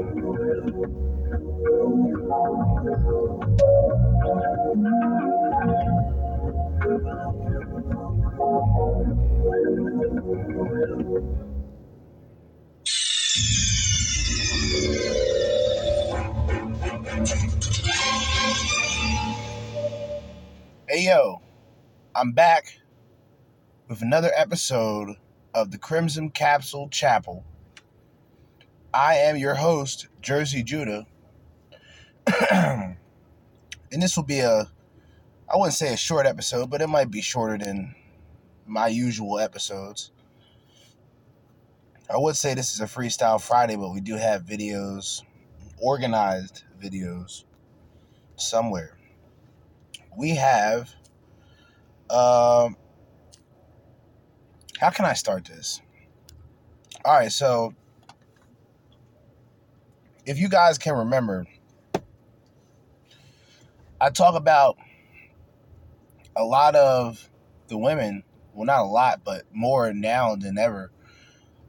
Hey yo, I'm back with another episode of the Crimson Capsule Chapel. I am your host, Jerzee Judah. and this will be a, I wouldn't say a short episode, but it might be shorter than my usual episodes. I would say this is a Freestyle Friday, but we do have videos, organized videos, somewhere we have um how can I start this? All right, so if you guys can remember, I talk about a lot of the women, well, not a lot, but more now than ever,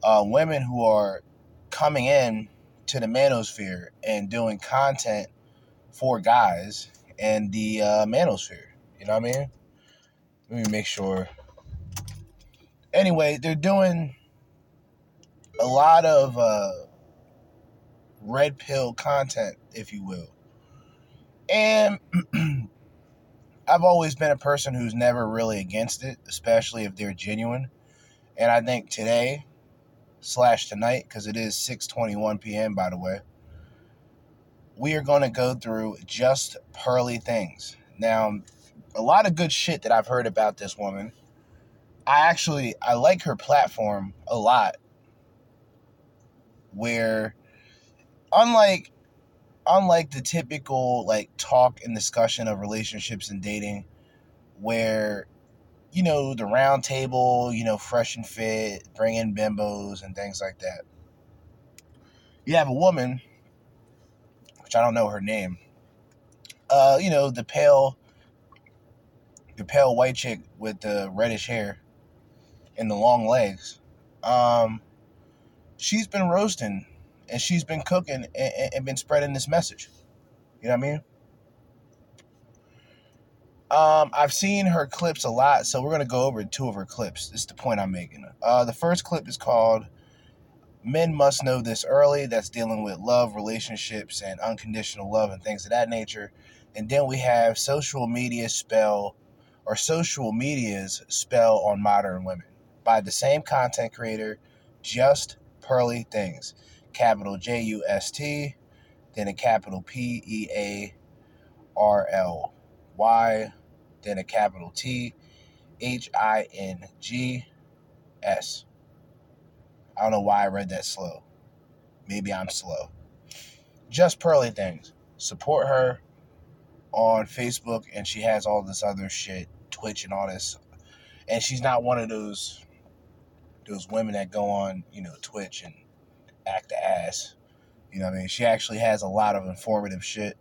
uh, women who are coming in to the manosphere and doing content for guys and the uh, manosphere. You know what I mean? Let me make sure. Anyway, they're doing a lot of uh, red pill content, if you will. And I've always been a person who's never really against it, especially if they're genuine. And I think today slash tonight, because it is 6:21 p.m. by the way, we are going to go through just pearly things. Now, a lot of good shit that I've heard about this woman. I actually I like her platform a lot. Where unlike unlike the typical like talk and discussion of relationships and dating where you know the round table, you know, fresh and fit, bring in bimbos and things like that. You have a woman which I don't know her name. Uh, you know, the pale the pale white chick with the reddish hair and the long legs. Um, she's been roasting and she's been cooking and, and been spreading this message. You know what I mean? Um, I've seen her clips a lot, so we're gonna go over two of her clips. This is the point I'm making. Uh, the first clip is called men must know this early. That's dealing with love, relationships, and unconditional love and things of that nature. And then we have social media spell or social media's spell on modern women by the same content creator, Just Pearly Things. Capital J U S T, then a capital P E A R L Y, then a capital T H I N G S. I don't know why I read that slow. Maybe I'm slow. Just Pearly Things. Support her on Facebook, and she has all this other shit, Twitch and all this. And she's not one of those those women that go on, you know, Twitch and act the ass. You know what I mean? She actually has a lot of informative shit.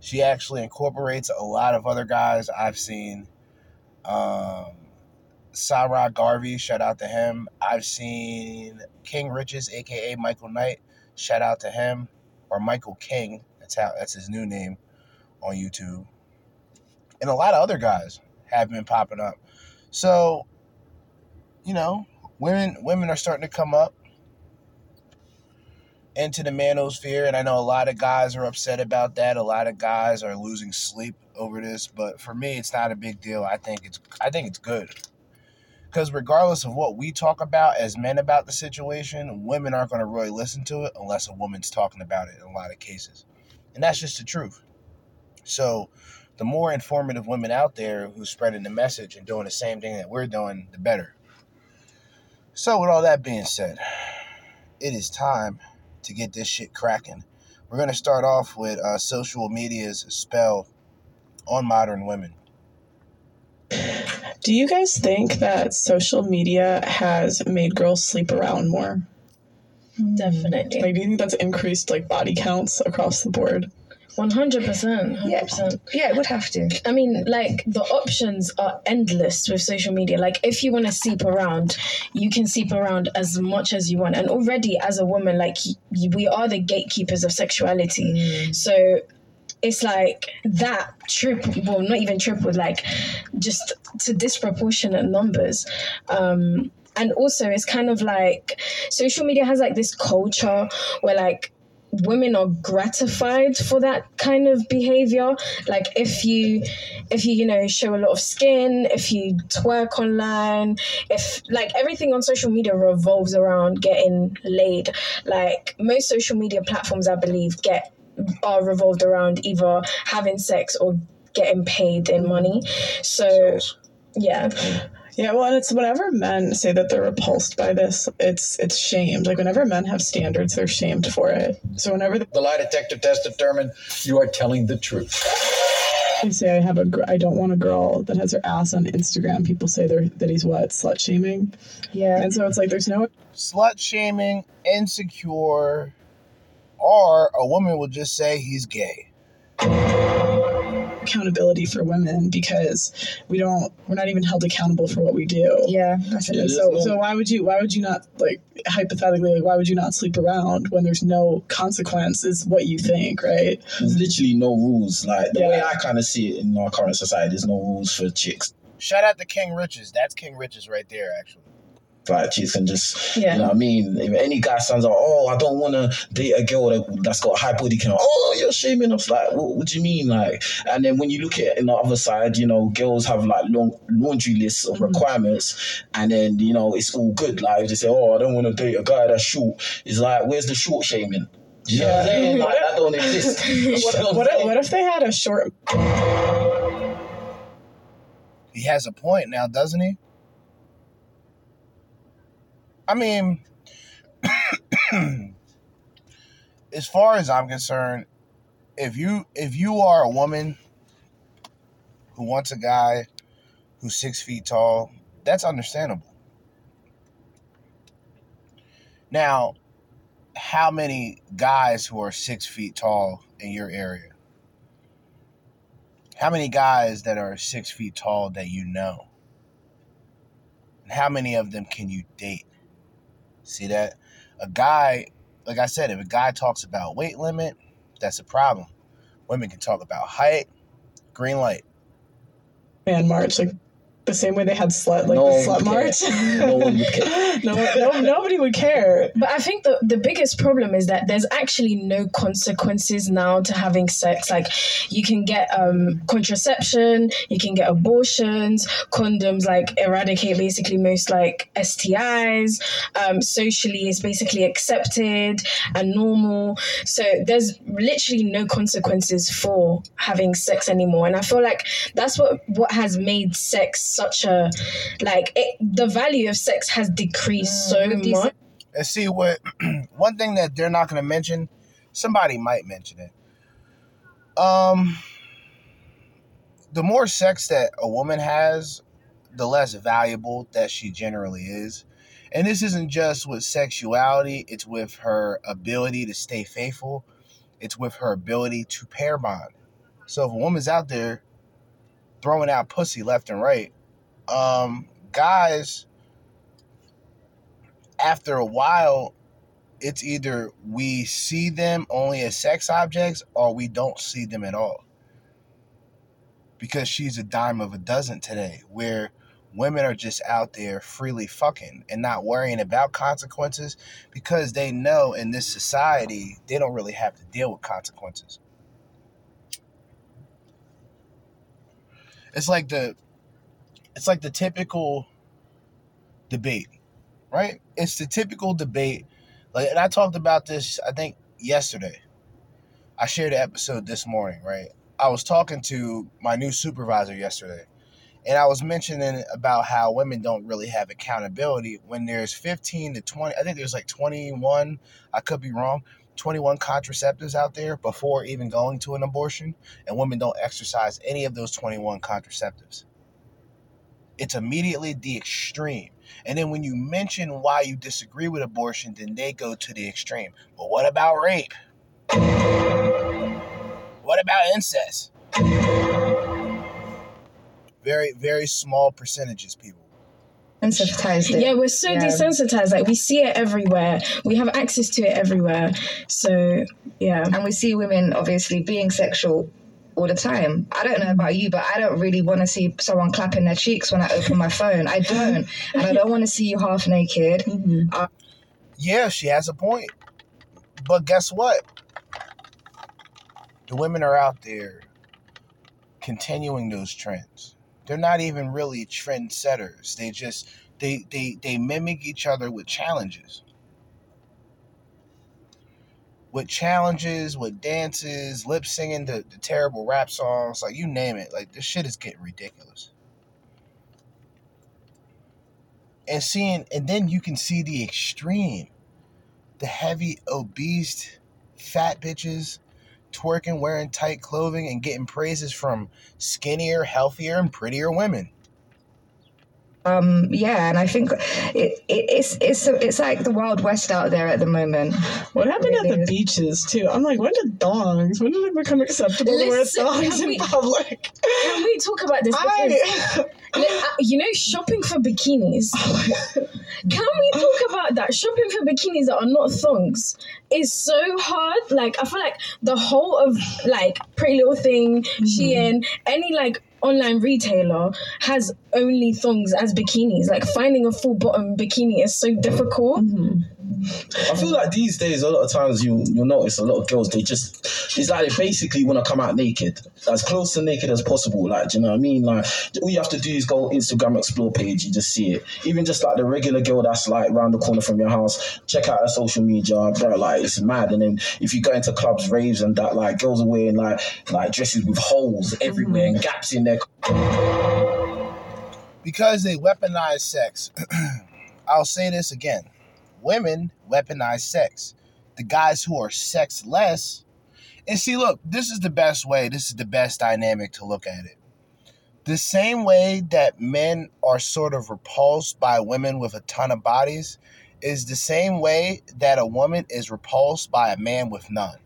She actually incorporates a lot of other guys I've seen. Um, Sarah Garvey, shout out to him. I've seen King Riches, aka Michael Knight, shout out to him, or Michael King. That's how that's his new name on YouTube. And a lot of other guys have been popping up. So, you know, women women are starting to come up into the manosphere and I know a lot of guys are upset about that. A lot of guys are losing sleep over this, but for me it's not a big deal. I think it's I think it's good. Cuz regardless of what we talk about as men about the situation, women aren't going to really listen to it unless a woman's talking about it in a lot of cases. And that's just the truth. So, the more informative women out there who's spreading the message and doing the same thing that we're doing, the better. So, with all that being said, it is time to get this shit cracking. We're going to start off with uh, social media's spell on modern women. Do you guys think that social media has made girls sleep around more? Definitely. Like, do you think that's increased like body counts across the board? One hundred percent. Hundred percent. Yeah, it would have to. I mean, like the options are endless with social media. Like, if you want to seep around, you can seep around as much as you want. And already, as a woman, like we are the gatekeepers of sexuality. So it's like that triple, well, not even trip triple, like just to disproportionate numbers. Um, and also, it's kind of like social media has like this culture where like women are gratified for that kind of behavior. Like if you if you you know show a lot of skin if you twerk online if like everything on social media revolves around getting laid. Like most social media platforms i believe get are revolved around either having sex or getting paid in money. So yeah mm. Yeah, well, and it's whenever men say that they're repulsed by this, it's it's shamed. Like whenever men have standards, they're shamed for it. So whenever The lie detector test determined you are telling the truth. they say I have a, gr- I don't want a girl that has her ass on Instagram, people say they're that he's what slut shaming, yeah and so it's like there's no Slut shaming, insecure, or a woman will just say he's gay. Accountability for women because we don't we're not even held accountable for what we do. Yeah, that's And it. so, so why would you why would you not like hypothetically like why would you not sleep around when there's no consequence is what you think right There's literally no rules. Like the Yeah. way I kind of see it in our current society, there's no rules for chicks. Shout out to King Riches. That's King Riches right there, actually. Like chicks can just, Yeah. you know what I mean? If any guy stands up, oh, I don't want to date a girl that, that's got a high body count. Oh, you're shaming us. Like, what, what do you mean? Like, and then when you look at it in the other side, you know, girls have like long laundry lists of mm-hmm. requirements, and then you know it's all good. Like they say, oh, I don't want to date a guy that's short. It's like, where's the short shaming? You know what I'm saying? Like that don't exist. You what, what, if, what if they had a short He has a point now, doesn't he? I mean, as far as I'm concerned, if you if you are a woman who wants a guy who's six feet tall, that's understandable. Now, how many guys who are six feet tall in your area? How many guys that are six feet tall that you know? And how many of them can you date? See that? A guy, like I said, if a guy talks about weight limit, that's a problem. Women can talk about height, green light. man march like the same way they had slut like No the slut would march. No one would care. no, no, nobody would care. But I think the, the biggest problem is that there's actually no consequences now to having sex. Like you can get um, contraception, you can get abortions, condoms like eradicate basically most like STIs. Um, socially, it's basically accepted and normal. So there's literally no consequences for having sex anymore. And I feel like that's what what has made sex such a like it, the value of sex has decreased so much. And see what one thing that they're not going to mention, somebody might mention it. Um, the more sex that a woman has, the less valuable that she generally is. And this isn't just with sexuality, it's with her ability to stay faithful, it's with her ability to pair bond. So if a woman's out there throwing out pussy left and right, um, guys, after a while, it's either we see them only as sex objects or we don't see them at all. Because she's a dime of a dozen today, where women are just out there freely fucking and not worrying about consequences because they know in this society they don't really have to deal with consequences. It's like the it's like the typical debate, right? It's the typical debate. Like and I talked about this I think yesterday. I shared an episode this morning, right? I was talking to my new supervisor yesterday and I was mentioning about how women don't really have accountability when there's 15 to 20 I think there's like 21 I could be wrong 21 contraceptives out there before even going to an abortion and women don't exercise any of those 21 contraceptives it's immediately the extreme and then when you mention why you disagree with abortion then they go to the extreme but what about rape what about incest very very small percentages people Sensitized it. Yeah, we're so Yeah. desensitized. Like we see it everywhere. We have access to it everywhere. So yeah. and we see women obviously being sexual all the time. I don't know about you, but I don't really want to see someone clapping their cheeks when I open my phone. I don't, and I don't want to see you half naked. Mm-hmm. Uh, yeah, she has a point. But guess what? The women are out there continuing those trends. They're not even really trendsetters. They just they they they mimic each other with challenges. With challenges, with dances, lip singing the, the terrible rap songs, like you name it. Like this shit is getting ridiculous. And seeing and then you can see the extreme the heavy, obese, fat bitches twerking, wearing tight clothing, and getting praises from skinnier, healthier, and prettier women. Um, yeah, and I think it, it, it's it's it's like the wild west out there at the moment. What happened Really at the is. beaches too? I'm like, when did thongs? When did it become acceptable to wear thongs can in we- public? Can we talk about this? Because, I, uh, you know, shopping for bikinis. Can we talk about that? Shopping for bikinis that are not thongs is so hard. Like, I feel like the whole of like Pretty Little Thing, Shein, any like online retailer has only thongs as bikinis. Like, finding a full bottom bikini is so difficult. Mm-hmm. I feel like these days, a lot of times you you'll notice a lot of girls they just it's like they basically want to come out naked, as close to naked as possible. Like, do you know what I mean? Like, all you have to do is go Instagram explore page, you just see it. Even just like the regular girl that's like round the corner from your house, check out her social media, bro. Like, it's mad. And then if you go into clubs, raves, and that, like girls are wearing like like dresses with holes everywhere and mm-hmm. gaps in their Because they weaponize sex. I'll say this again. Women weaponize sex. The guys who are sexless, and see, look, this is the best way, this is the best dynamic to look at it. The same way that men are sort of repulsed by women with a ton of bodies is the same way that a woman is repulsed by a man with none.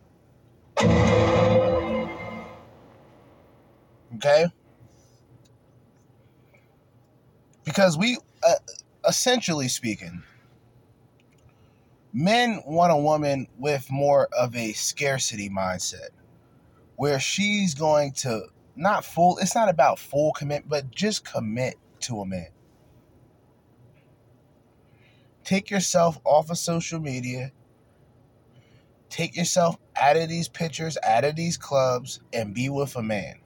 Okay? Because we, uh, essentially speaking, men want a woman with more of a scarcity mindset where she's going to not full it's not about full commit but just commit to a man. Take yourself off of social media. Take yourself out of these pictures, out of these clubs, and be with a man.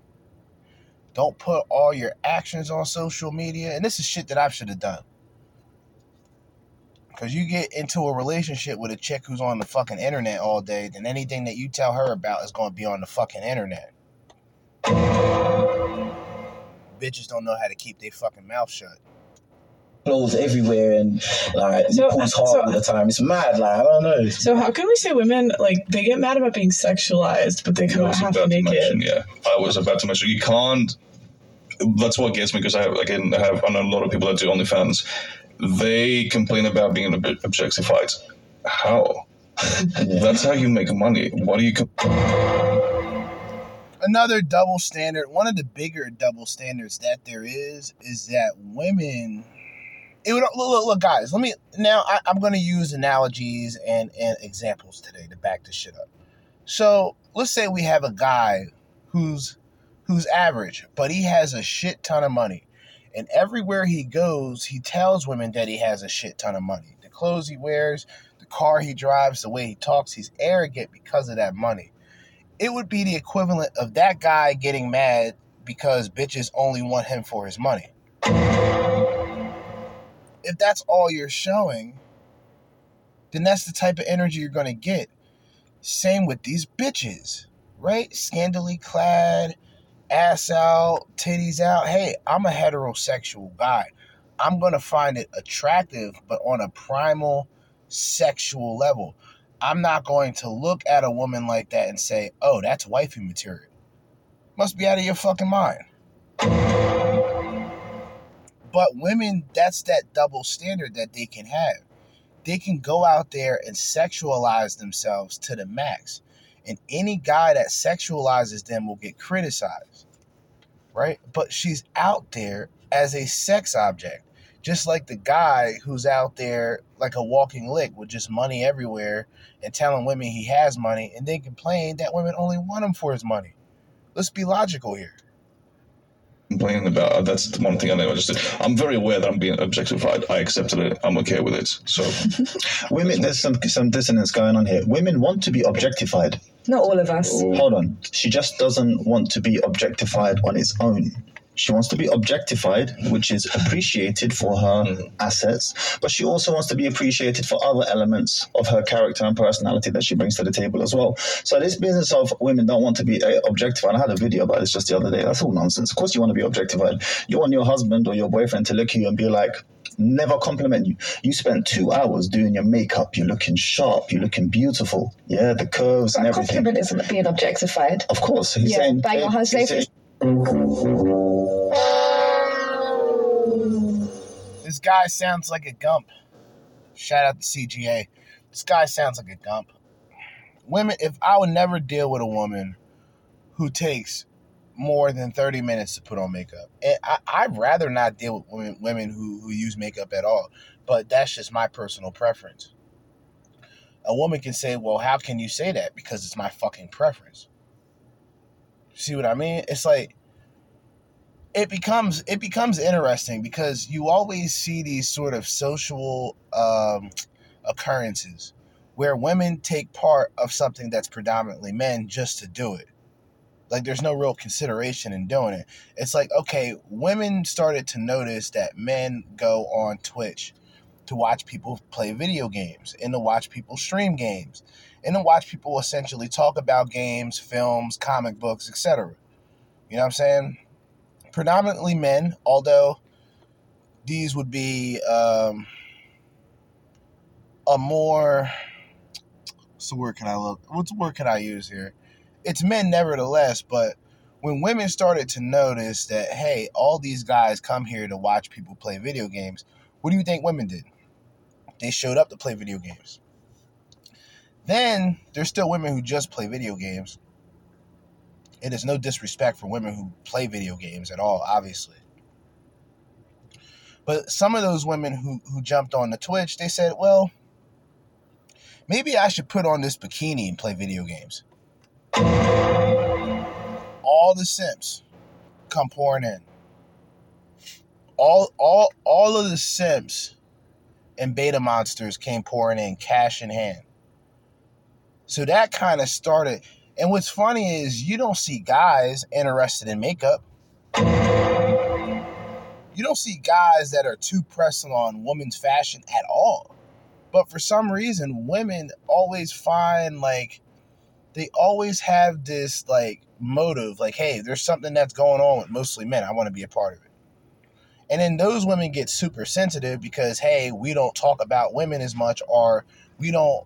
Don't put all your actions on social media. And this is shit that I should have done. Because you get into a relationship with a chick who's on the fucking internet all day, then anything that you tell her about is going to be on the fucking internet. Bitches don't know how to keep their fucking mouth shut. Clothes everywhere and like So- nipples hard so- all the time. It's mad. Like I don't know. So how can we say women like they get mad about being sexualized, but they I come out was half about to mention, naked? yeah. I was about to mention you can't. That's what gets me because I have again I have I know a lot of people that do OnlyFans. They complain about being a bit objectified. How? That's how you make money. What do you? Com- another double standard one of the bigger double standards that there is is that women it would look, look, look guys let me now I, i'm going to use analogies and and examples today to back this shit up so let's say we have a guy who's who's average but he has a shit ton of money and everywhere he goes he tells women that he has a shit ton of money the clothes he wears the car he drives the way he talks he's arrogant because of that money it would be the equivalent of that guy getting mad because bitches only want him for his money. If that's all you're showing, then that's the type of energy you're going to get. Same with these bitches, right? Scandally clad, ass out, titties out. Hey, I'm a heterosexual guy. I'm going to find it attractive, but on a primal sexual level. I'm not going to look at a woman like that and say, oh, that's wifey material. Must be out of your fucking mind. But women, that's that double standard that they can have. They can go out there and sexualize themselves to the max. And any guy that sexualizes them will get criticized. Right? But she's out there as a sex object. Just like the guy who's out there like a walking lick with just money everywhere and telling women he has money and then complain that women only want him for his money. Let's be logical here. complaining about uh, that's the one thing I know. Just I'm very aware that I'm being objectified. I accepted it. I'm okay with it. So Women, there's some some dissonance going on here. Women want to be objectified. Not all of us. Hold on. She just doesn't want to be objectified on its own. She wants to be objectified, which is appreciated for her assets, but she also wants to be appreciated for other elements of her character and personality that she brings to the table as well. So this business of women don't want to be uh, objectified. I had a video about this just the other day. That's all nonsense. Of course, you want to be objectified. You want your husband or your boyfriend to look at you and be like, never compliment you. You spent two hours doing your makeup. You're looking sharp. You're looking beautiful. Yeah, the curves and everything. compliment isn't being objectified. Of course, he's Yeah, saying. bang your husband. This guy sounds like a gump. Shout out to CGA. This guy sounds like a gump. Women, if I would never deal with a woman who takes more than 30 minutes to put on makeup. And I, I'd rather not deal with women, women who, who use makeup at all, but that's just my personal preference. A woman can say, well, how can you say that? Because it's my fucking preference. See what I mean? It's like, it becomes it becomes interesting because you always see these sort of social um, occurrences where women take part of something that's predominantly men just to do it. Like there's no real consideration in doing it. It's like okay, women started to notice that men go on Twitch to watch people play video games and to watch people stream games and to watch people essentially talk about games, films, comic books, etc. You know what I'm saying? predominantly men, although these would be um, a more the word can I look what's the word can I use here? It's men nevertheless, but when women started to notice that hey, all these guys come here to watch people play video games, what do you think women did? They showed up to play video games. Then there's still women who just play video games. It is no disrespect for women who play video games at all, obviously. But some of those women who, who jumped on the Twitch, they said, well, maybe I should put on this bikini and play video games. All the simps come pouring in. all all all of the simps and beta monsters came pouring in cash in hand. So that kind of started. And what's funny is you don't see guys interested in makeup. You don't see guys that are too pressing on women's fashion at all. But for some reason, women always find like they always have this like motive, like, hey, there's something that's going on with mostly men. I want to be a part of it. And then those women get super sensitive because, hey, we don't talk about women as much, or we don't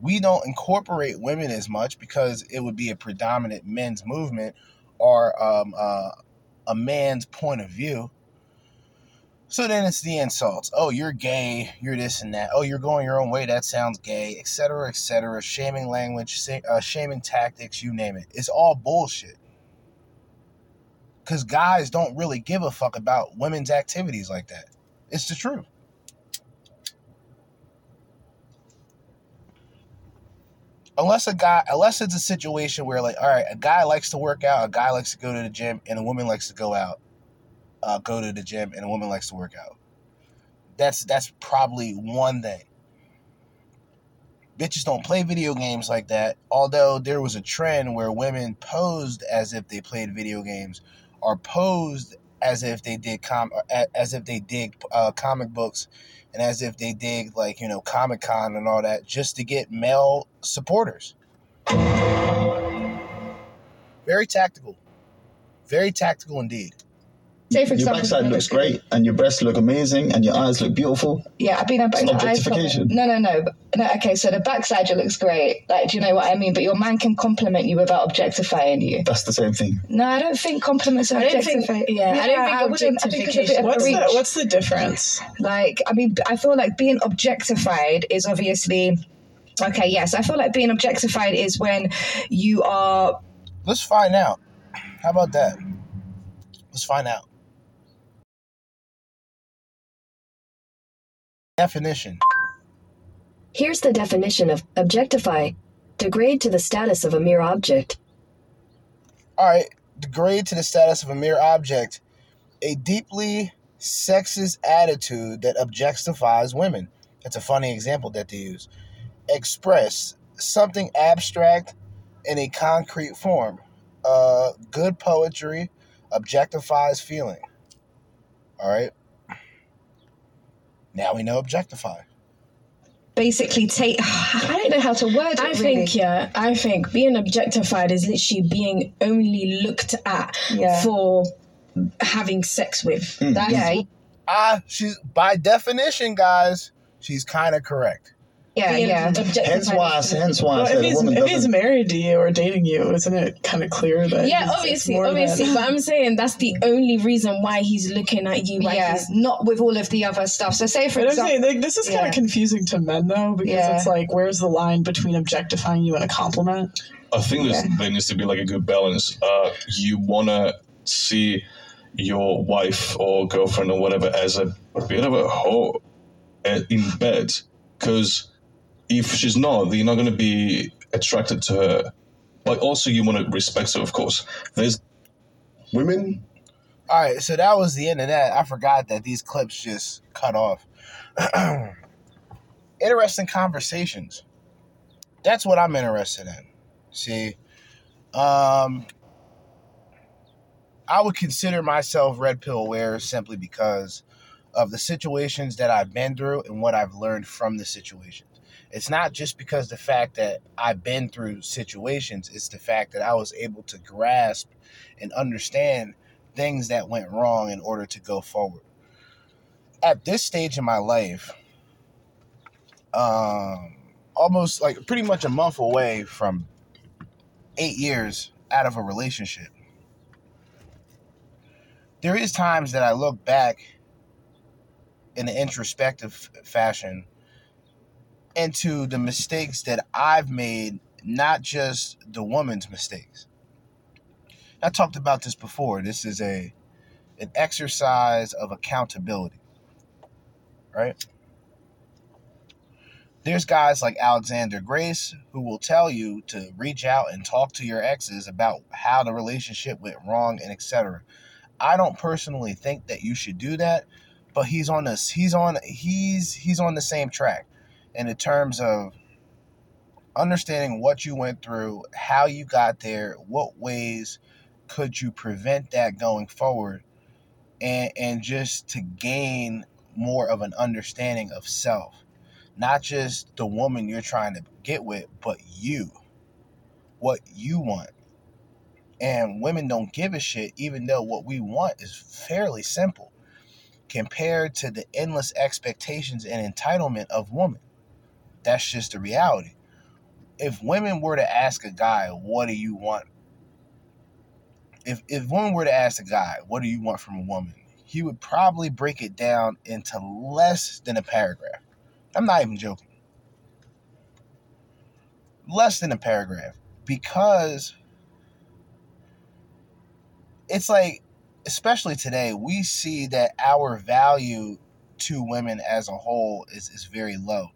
we don't incorporate women as much because it would be a predominant men's movement or um, uh, a man's point of view. So then it's the insults. Oh, you're gay. You're this and that. Oh, you're going your own way. That sounds gay, etc., etc. Shaming language, uh, shaming tactics, you name it. It's all bullshit. Because guys don't really give a fuck about women's activities like that. It's the truth. Unless a guy, unless it's a situation where, like, all right, a guy likes to work out, a guy likes to go to the gym, and a woman likes to go out uh, go to the gym and a woman likes to work out. That's that's probably one thing. Bitches don't play video games like that. Although there was a trend where women posed as if they played video games, or posed as if they did com as if they dig uh, comic books, and as if they dig like you know Comic Con and all that, just to get male supporters. Very tactical, very tactical indeed. Say for your example, backside looks great, and your breasts look amazing, and your eyes look beautiful. Yeah, I've been up. It's I- objectification. No, no, no, but- no. Okay, so the backside you looks great. Like, do you know what I mean? But your man can compliment you without objectifying you. That's the same thing. No, I don't think compliments are I don't think- objectifying. yeah, I don't think wouldn't- I it's a of What's the what's the difference? Like, I mean, I feel like being objectified is obviously. Okay, yes, I feel like being objectified is when you are Let's find out. How about that? Let's find out. Definition. Here's the definition of objectify degrade to the status of a mere object. All right, degrade to the status of a mere object. A deeply sexist attitude that objectifies women. That's a funny example that they use. Express something abstract in a concrete form. Uh, good poetry objectifies feeling. All right. Now we know objectify. basically take. I don't know how to word it. I really. think, yeah, I think being objectified is literally being only looked at Yeah. for having sex with. That's Yeah, Ah, she's by definition, guys. She's kind of correct. Yeah, being yeah. objectified. Hence why, hence why I Well, said if a he's, woman if he's doesn't. married to you or dating you, isn't it kind of clear that? Yeah, he's- obviously, more obviously, than- but I'm saying that's the only reason why he's looking at you. Why Yeah, he's not with all of the other stuff. So, say for But I'm saying example, like, this is kind Yeah. of confusing to men though, because Yeah. it's like, where's the line between objectifying you and a compliment? I think there's, there needs to be like a good balance. Uh, you wanna see your wife or girlfriend or whatever as a bit of a hoe uh, in bed, because if she's not, then you're not gonna be attracted to her. But also, you want to respect her, of course. There's Women, All right, so that was the end of that. I forgot that these clips just cut off. Interesting conversations. That's what I'm interested in. See, um, I would consider myself red pill aware simply because of the situations that I've been through and what I've learned from the situations. It's not just because the fact that I've been through situations, it's the fact that I was able to grasp and understand things that went wrong in order to go forward. At this stage in my life, um, almost like pretty much a month away from eight years out of a relationship, there is times that I look back in an introspective fashion into the mistakes that I've made, not just the woman's mistakes. I talked about this before. This is a an exercise of accountability. Right? There's guys like Alexander Grace who will tell you to reach out and talk to your exes about how the relationship went wrong and etc. I don't personally think that you should do that, but he's on this. He's on. He's he's on the same track, and in terms of understanding what you went through, how you got there, what ways could you prevent that going forward, and and just to gain more of an understanding of self, not just the woman you're trying to get with, but you, what you want. And women don't give a shit, even though what we want is fairly simple compared to the endless expectations and entitlement of women. That's just the reality. If women were to ask a guy, what do you want? If, if women were to ask a guy, what do you want from a woman? He would probably break it down into less than a paragraph. I'm not even joking. Less than a paragraph. Because it's like, especially today, we see that our value to women as a whole is, is very low.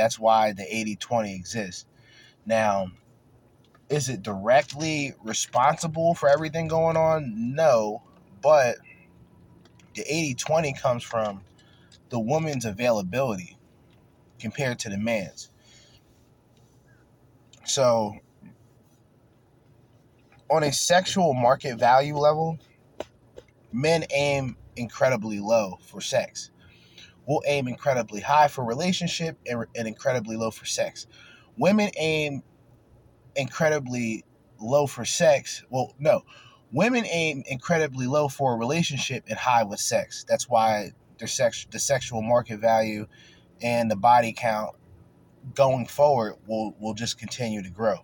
That's why the 80 20 exists. Now, is it directly responsible for everything going on? No, but the 80 20 comes from the woman's availability compared to the man's. So, on a sexual market value level, men aim incredibly low for sex. We'll aim incredibly high for relationship and, and incredibly low for sex. Women aim incredibly low for sex. Well, no, women aim incredibly low for a relationship and high with sex. That's why their sex, the sexual market value, and the body count going forward will will just continue to grow.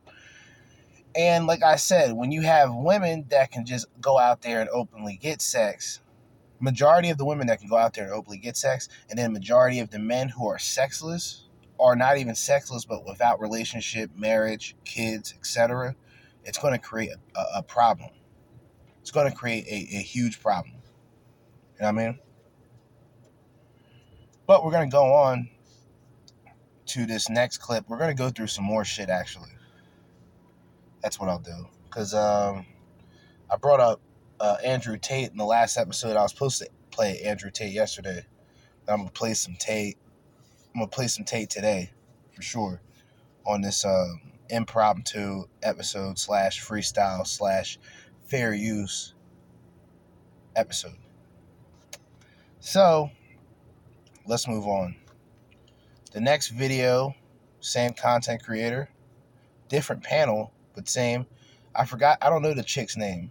And like I said, when you have women that can just go out there and openly get sex, majority of the women that can go out there and openly get sex, and then majority of the men who are sexless, or not even sexless, but without relationship, marriage, kids, etc., it's going to create a, a, problem. It's going to create a, a huge problem. You know what I mean? But we're going to go on to this next clip. We're going to go through some more shit, actually. That's what I'll do. Because um, I brought up uh, Andrew Tate in the last episode. I was supposed to play Andrew Tate yesterday. I'm to play some Tate. I'm to play some Tate today, for sure, on this um, impromptu episode slash freestyle slash fair use episode. So, let's move on. The next video, same content creator, different panel, but same. I forgot. I don't know the chick's name,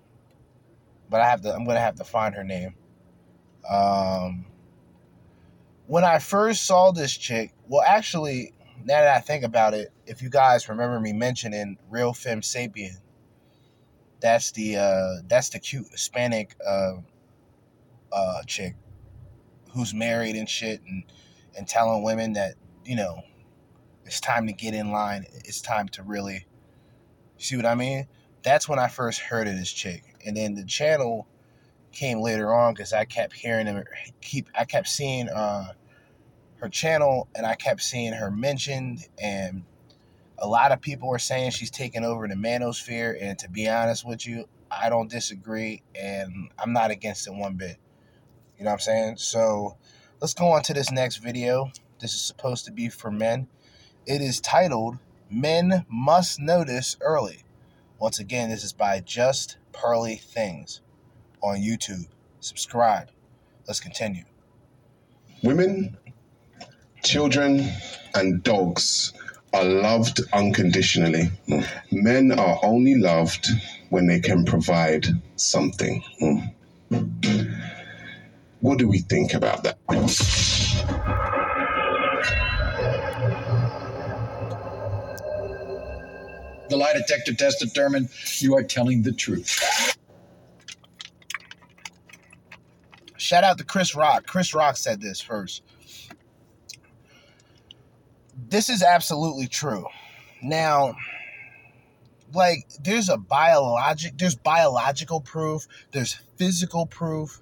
but I have to. I'm gonna have to find her name. Um, when I first saw this chick, well, actually, now that I think about it, if you guys remember me mentioning Real Femme Sapien, that's the uh, that's the cute Hispanic uh, uh, chick who's married and shit, and and telling women that you know it's time to get in line. It's time to really See what I mean? That's when I first heard of this chick, and then the channel came later on because I kept hearing them. Keep I kept seeing uh, her channel, and I kept seeing her mentioned, and a lot of people were saying she's taking over the manosphere. And to be honest with you, I don't disagree, and I'm not against it one bit. You know what I'm saying? So let's go on to this next video. This is supposed to be for men. It is titled Men Must Notice Early. Once again, this is by Just Pearly Things on YouTube. Subscribe. Let's continue. Women, children, and dogs are loved unconditionally. Mm. Men are only loved when they can provide something. Mm. What do we think about that? The lie detector test determined you are telling the truth. Shout out to Chris Rock. Chris Rock said this first. This is absolutely true. Now, like there's a biologic there's biological proof, there's physical proof.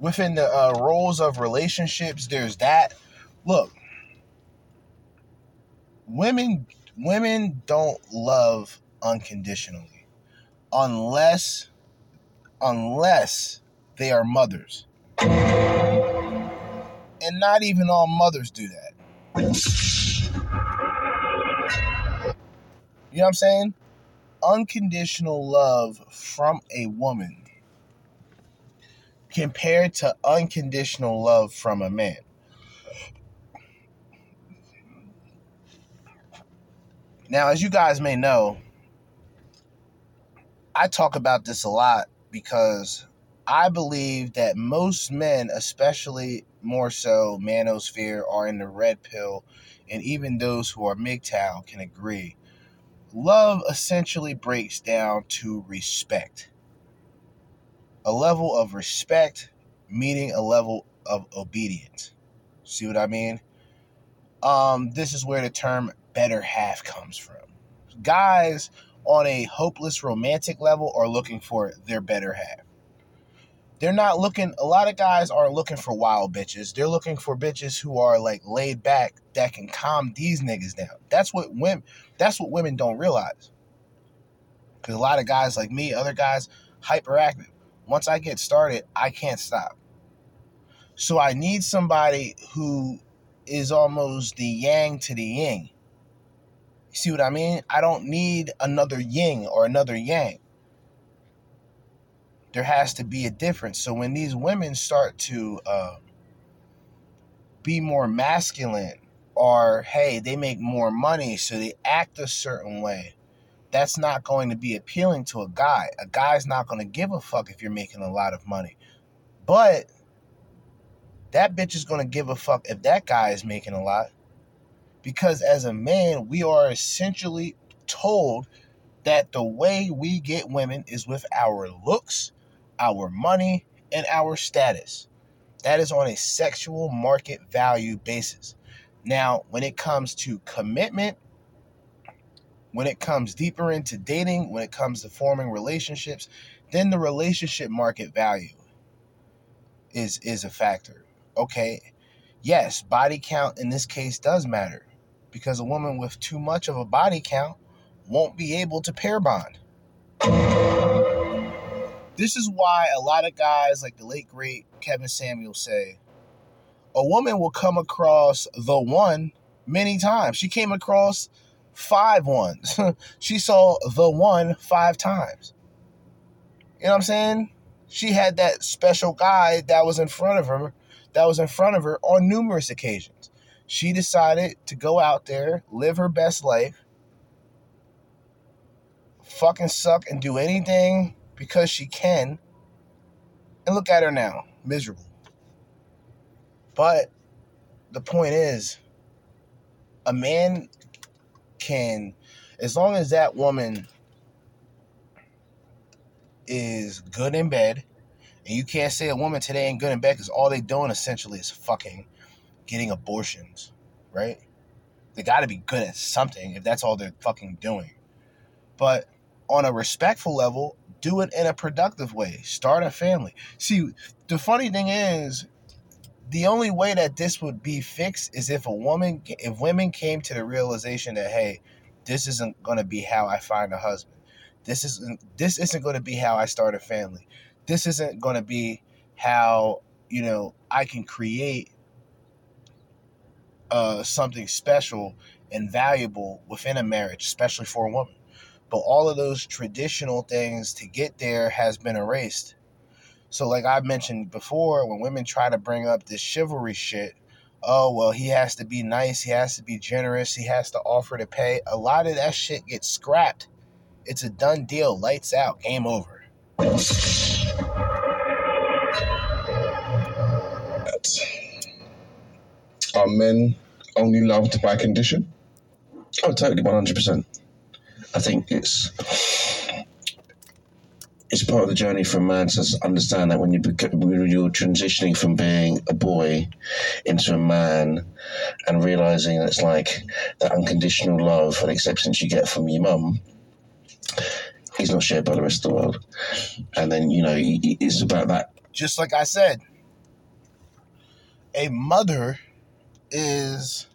Within the uh, roles of relationships, there's that. Look, women women don't love unconditionally unless unless they are mothers. And not even all mothers do that. You know what I'm saying? Unconditional love from a woman compared to unconditional love from a man. Now, as you guys may know, I talk about this a lot because I believe that most men, especially more so manosphere, are in the red pill, and even those who are MGTOW can agree. Love essentially breaks down to respect. A level of respect meaning a level of obedience. See what I mean? Um, this is where the term better half comes from. Guys on a hopeless romantic level are looking for their better half. They're not looking, a lot of guys aren't looking for wild bitches. They're looking for bitches who are like laid back that can calm these niggas down. That's what women, that's what women don't realize. Because a lot of guys like me, other guys, hyperactive. Once I get started, I can't stop. So I need somebody who is almost the yang to the yin. You see what I mean? I don't need another yin or another yang. There has to be a difference. So when these women start to uh, be more masculine, or hey, they make more money, so they act a certain way, that's not going to be appealing to a guy. A guy's not going to give a fuck if you're making a lot of money. But that bitch is going to give a fuck if that guy is making a lot. Because as a man, we are essentially told that the way we get women is with our looks, our money, and our status. That is on a sexual market value basis. Now, when it comes to commitment, when it comes deeper into dating, when it comes to forming relationships, then the relationship market value is is a factor. Okay. Yes, body count in this case does matter because a woman with too much of a body count won't be able to pair bond. This is why a lot of guys like the late great Kevin Samuel say a woman will come across the one many times. She came across five ones. she saw the one five times. You know what I'm saying? She had that special guy that was in front of her, that was in front of her on numerous occasions. She decided to go out there, live her best life, fucking suck and do anything because she can. And look at her now, miserable. But the point is, a man can, as long as that woman is good in bed, and you can't say a woman today ain't good in bed because all they doing essentially is fucking, getting abortions, right? They got to be good at something if that's all they're fucking doing. But on a respectful level, do it in a productive way. Start a family. See, the funny thing is, the only way that this would be fixed is if a woman, if women came to the realization that, hey, this isn't going to be how I find a husband. This isn't this isn't going to be how I start a family. This isn't going to be how you know I can create uh, something special and valuable within a marriage, especially for a woman. But all of those traditional things to get there has been erased. So, like I mentioned before, when women try to bring up this chivalry shit, oh, well, he has to be nice, he has to be generous, he has to offer to pay, a lot of that shit gets scrapped. It's a done deal, lights out, game over. Are men only loved by condition? Oh, totally, one hundred percent. I think it's it's part of the journey for a man to understand that when you when you're transitioning from being a boy into a man and realizing that it's like that unconditional love and acceptance you get from your mum is not shared by the rest of the world, and then you know it's about that. Just like I said, a mother is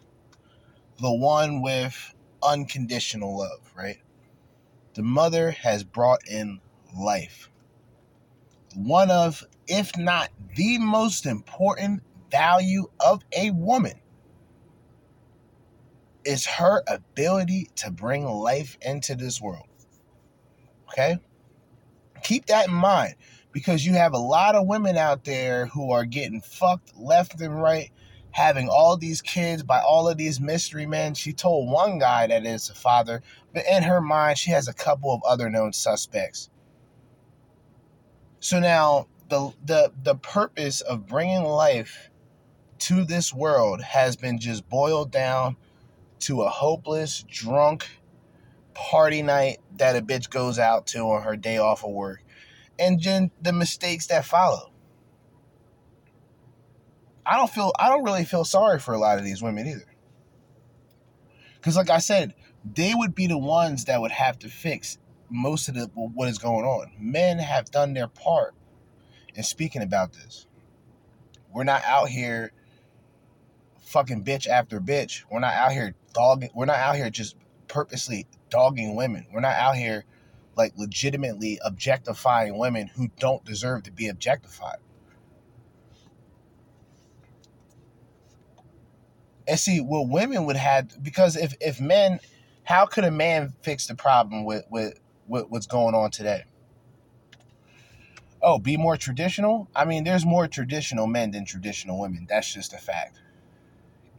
the one with unconditional love, right? The mother has brought in life. one of, if not the most important value of a woman is her ability to bring life into this world. Okay? Keep that in mind because you have a lot of women out there who are getting fucked left and right, having all these kids by all of these mystery men. She told one guy that is a father, but in her mind, she has a couple of other known suspects. So now the the the purpose of bringing life to this world has been just boiled down to a hopeless, drunk party night that a bitch goes out to on her day off of work, and then the mistakes that follow. I don't feel I don't really feel sorry for a lot of these women either. Cuz like I said, they would be the ones that would have to fix most of the what is going on. Men have done their part in speaking about this. We're not out here fucking bitch after bitch. We're not out here dogging we're not out here just purposely dogging women. We're not out here like legitimately objectifying women who don't deserve to be objectified. And see, what women would have because if if men, how could a man fix the problem with with, with what's going on today? Oh, be more traditional. I mean, there's more traditional men than traditional women. That's just a fact.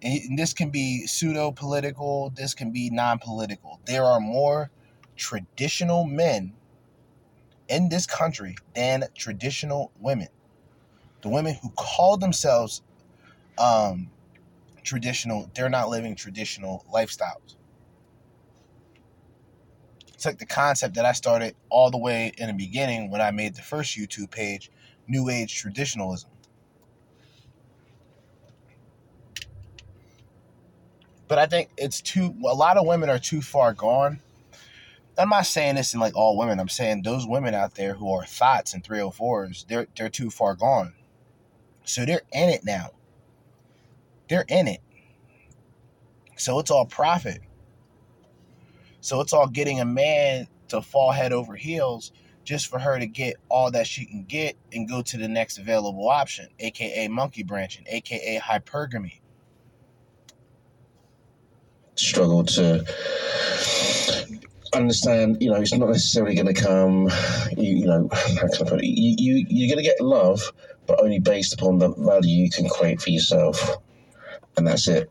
And this can be pseudo political. This can be non political. There are more traditional men in this country than traditional women. The women who call themselves um, traditional, they're not living traditional lifestyles. It's like the concept that I started all the way in the beginning when I made the first YouTube page, New Age Traditionalism. But I think it's too, a lot of women are too far gone. I'm not saying this in like all women. I'm saying those women out there who are thoughts and 304s, they're they're too far gone. So they're in it now. They're in it. So it's all profit. So it's all getting a man to fall head over heels just for her to get all that she can get and go to the next available option, aka monkey branching, aka hypergamy. Struggle to understand, you know, it's not necessarily going to come, you, you know, how can I put it? You, you, you're going to get love, but only based upon the value you can create for yourself. And that's it.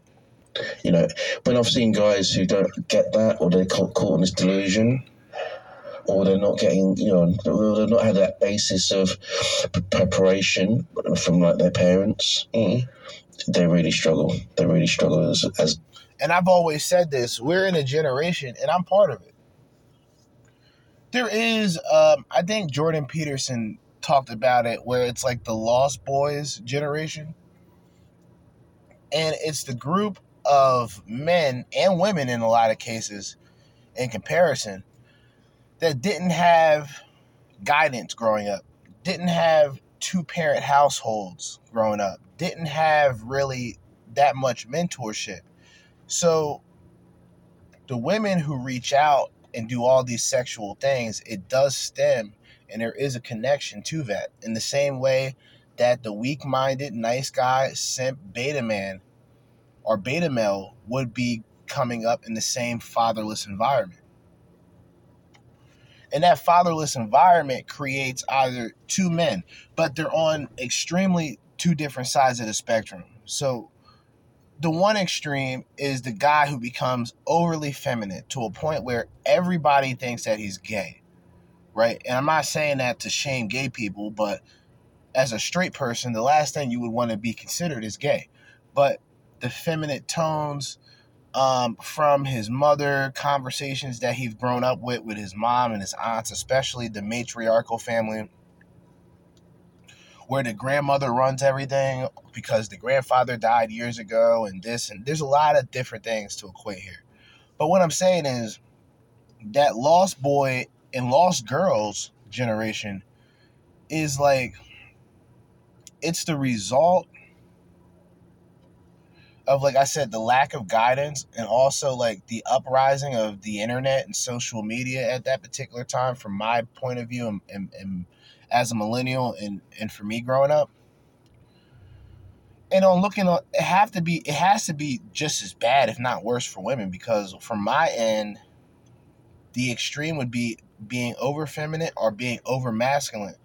You know, when I've seen guys who don't get that or they're caught, caught in this delusion, or they're not getting, you know, they've not had that basis of preparation from like their parents, mm, they really struggle. They really struggle as, as and I've always said this, we're in a generation, and I'm part of it. There is, um, I think Jordan Peterson talked about it, where it's like the Lost Boys generation. And it's the group of men and women in a lot of cases, in comparison, that didn't have guidance growing up, didn't have two parent households growing up, didn't have really that much mentorship so the women who reach out and do all these sexual things, it does stem and there is a connection to that. In the same way that the weak minded, nice guy, simp, beta man, or beta male would be coming up in the same fatherless environment. And that fatherless environment creates either two men, but they're on extremely two different sides of the spectrum. So the one extreme is the guy who becomes overly feminine to a point where everybody thinks that he's gay, right? And I'm not saying that to shame gay people, but as a straight person, the last thing you would want to be considered is gay. But the feminine tones um, from his mother, conversations that he's grown up with with his mom and his aunts, especially the matriarchal family, where the grandmother runs everything because the grandfather died years ago and this and there's a lot of different things to equate here. But what I'm saying is that lost boy and lost girls generation is like it's the result of like I said, the lack of guidance and also like the uprising of the internet and social media at that particular time from my point of view and, and, and as a millennial and and for me growing up. And on looking on it have to be it has to be just as bad, if not worse, for women, because from my end, the extreme would be being over feminine or being over masculine,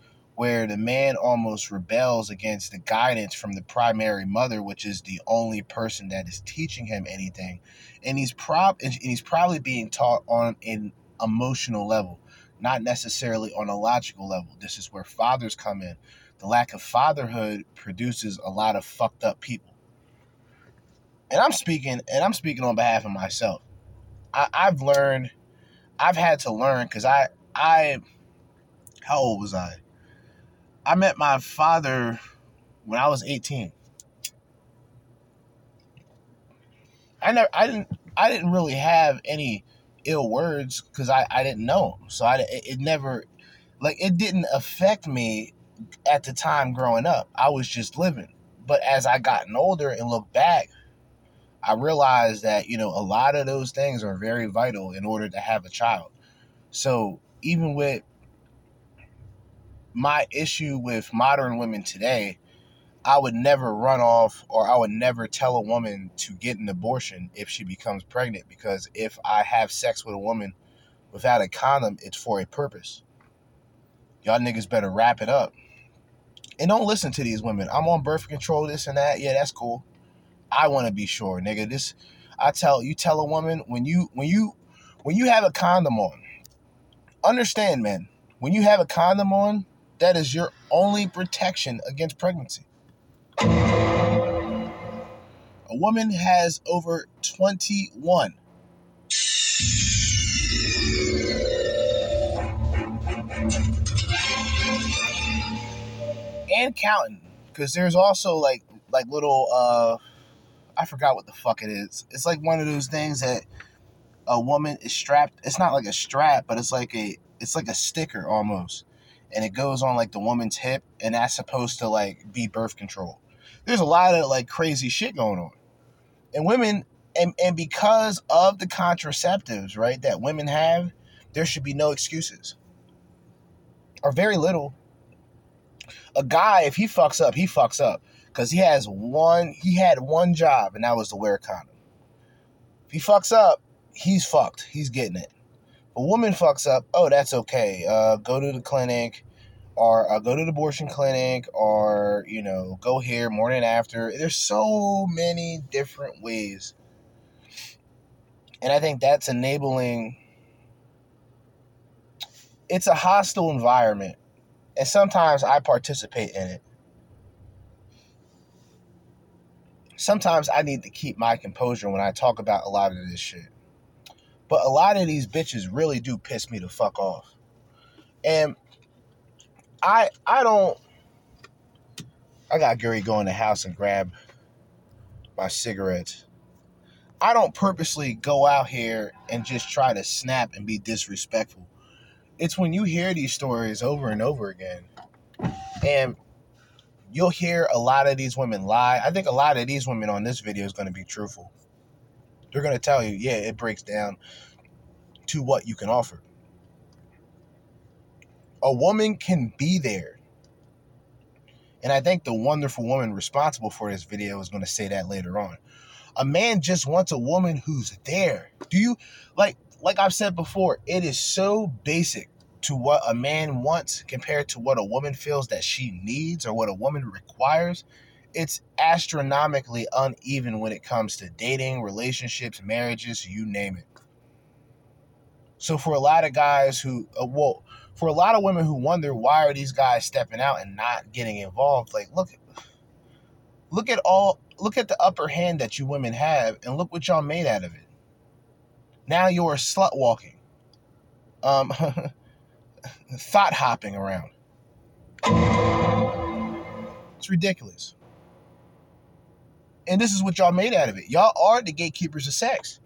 where the man almost rebels against the guidance from the primary mother, which is the only person that is teaching him anything. And he's prob and he's probably being taught on an emotional level, not necessarily on a logical level. This is where fathers come in. The lack of fatherhood produces a lot of fucked up people. And I'm speaking and I'm speaking on behalf of myself. I, I've learned I've had to learn because I I how old was I? I met my father when I was 18. I never I didn't I didn't really have any ill words because I, I didn't know him. So I it, never like it didn't affect me at the time growing up. I was just living. But as I gotten older and looked back, I realized that, you know, a lot of those things are very vital in order to have a child. So even with my issue with modern women today, I would never run off or I would never tell a woman to get an abortion if she becomes pregnant because if I have sex with a woman without a condom, it's for a purpose. Y'all niggas better wrap it up. And don't listen to these women. I'm on birth control, this and that. Yeah, that's cool. I want to be sure, nigga. This I tell you tell a woman when you when you when you have a condom on, understand, man, when you have a condom on, that is your only protection against pregnancy. A woman has over 21. And counting. Because there's also like like little uh I forgot what the fuck it is. It's like one of those things that a woman is strapped. It's not like a strap, but it's like a it's like a sticker almost. And it goes on like the woman's hip and that's supposed to like be birth control there's a lot of like crazy shit going on. And women and and because of the contraceptives, right, that women have, there should be no excuses. Or very little. A guy, if he fucks up, he fucks up. Cause he has one he had one job and that was to wear a condom. If he fucks up, he's fucked. He's getting it. A woman fucks up, oh that's okay. Uh, go to the clinic, or uh, go to the abortion clinic or you know go here morning after. There's so many different ways. And i think that's enabling it's a hostile environment and sometimes i participate in it. Sometimes i need to keep my composure when i talk about a lot of this shit but a lot of these bitches really do piss me the fuck off and I I don't. I got Gary go in the house and grab my cigarettes. I don't purposely go out here and just try to snap and be disrespectful. It's when you hear these stories over and over again, and you'll hear a lot of these women lie. I think a lot of these women on this video is going to be truthful. They're going to tell you, yeah, it breaks down to what you can offer a woman can be there. And I think the wonderful woman responsible for this video is going to say that later on. A man just wants a woman who's there. Do you like like I've said before, it is so basic to what a man wants compared to what a woman feels that she needs or what a woman requires. It's astronomically uneven when it comes to dating, relationships, marriages, you name it. So for a lot of guys who, uh, well, for a lot of women who wonder why are these guys stepping out and not getting involved, like look, look at all, look at the upper hand that you women have, and look what y'all made out of it. Now you're slut walking, um, thought hopping around. It's ridiculous. And this is what y'all made out of it. Y'all are the gatekeepers of sex.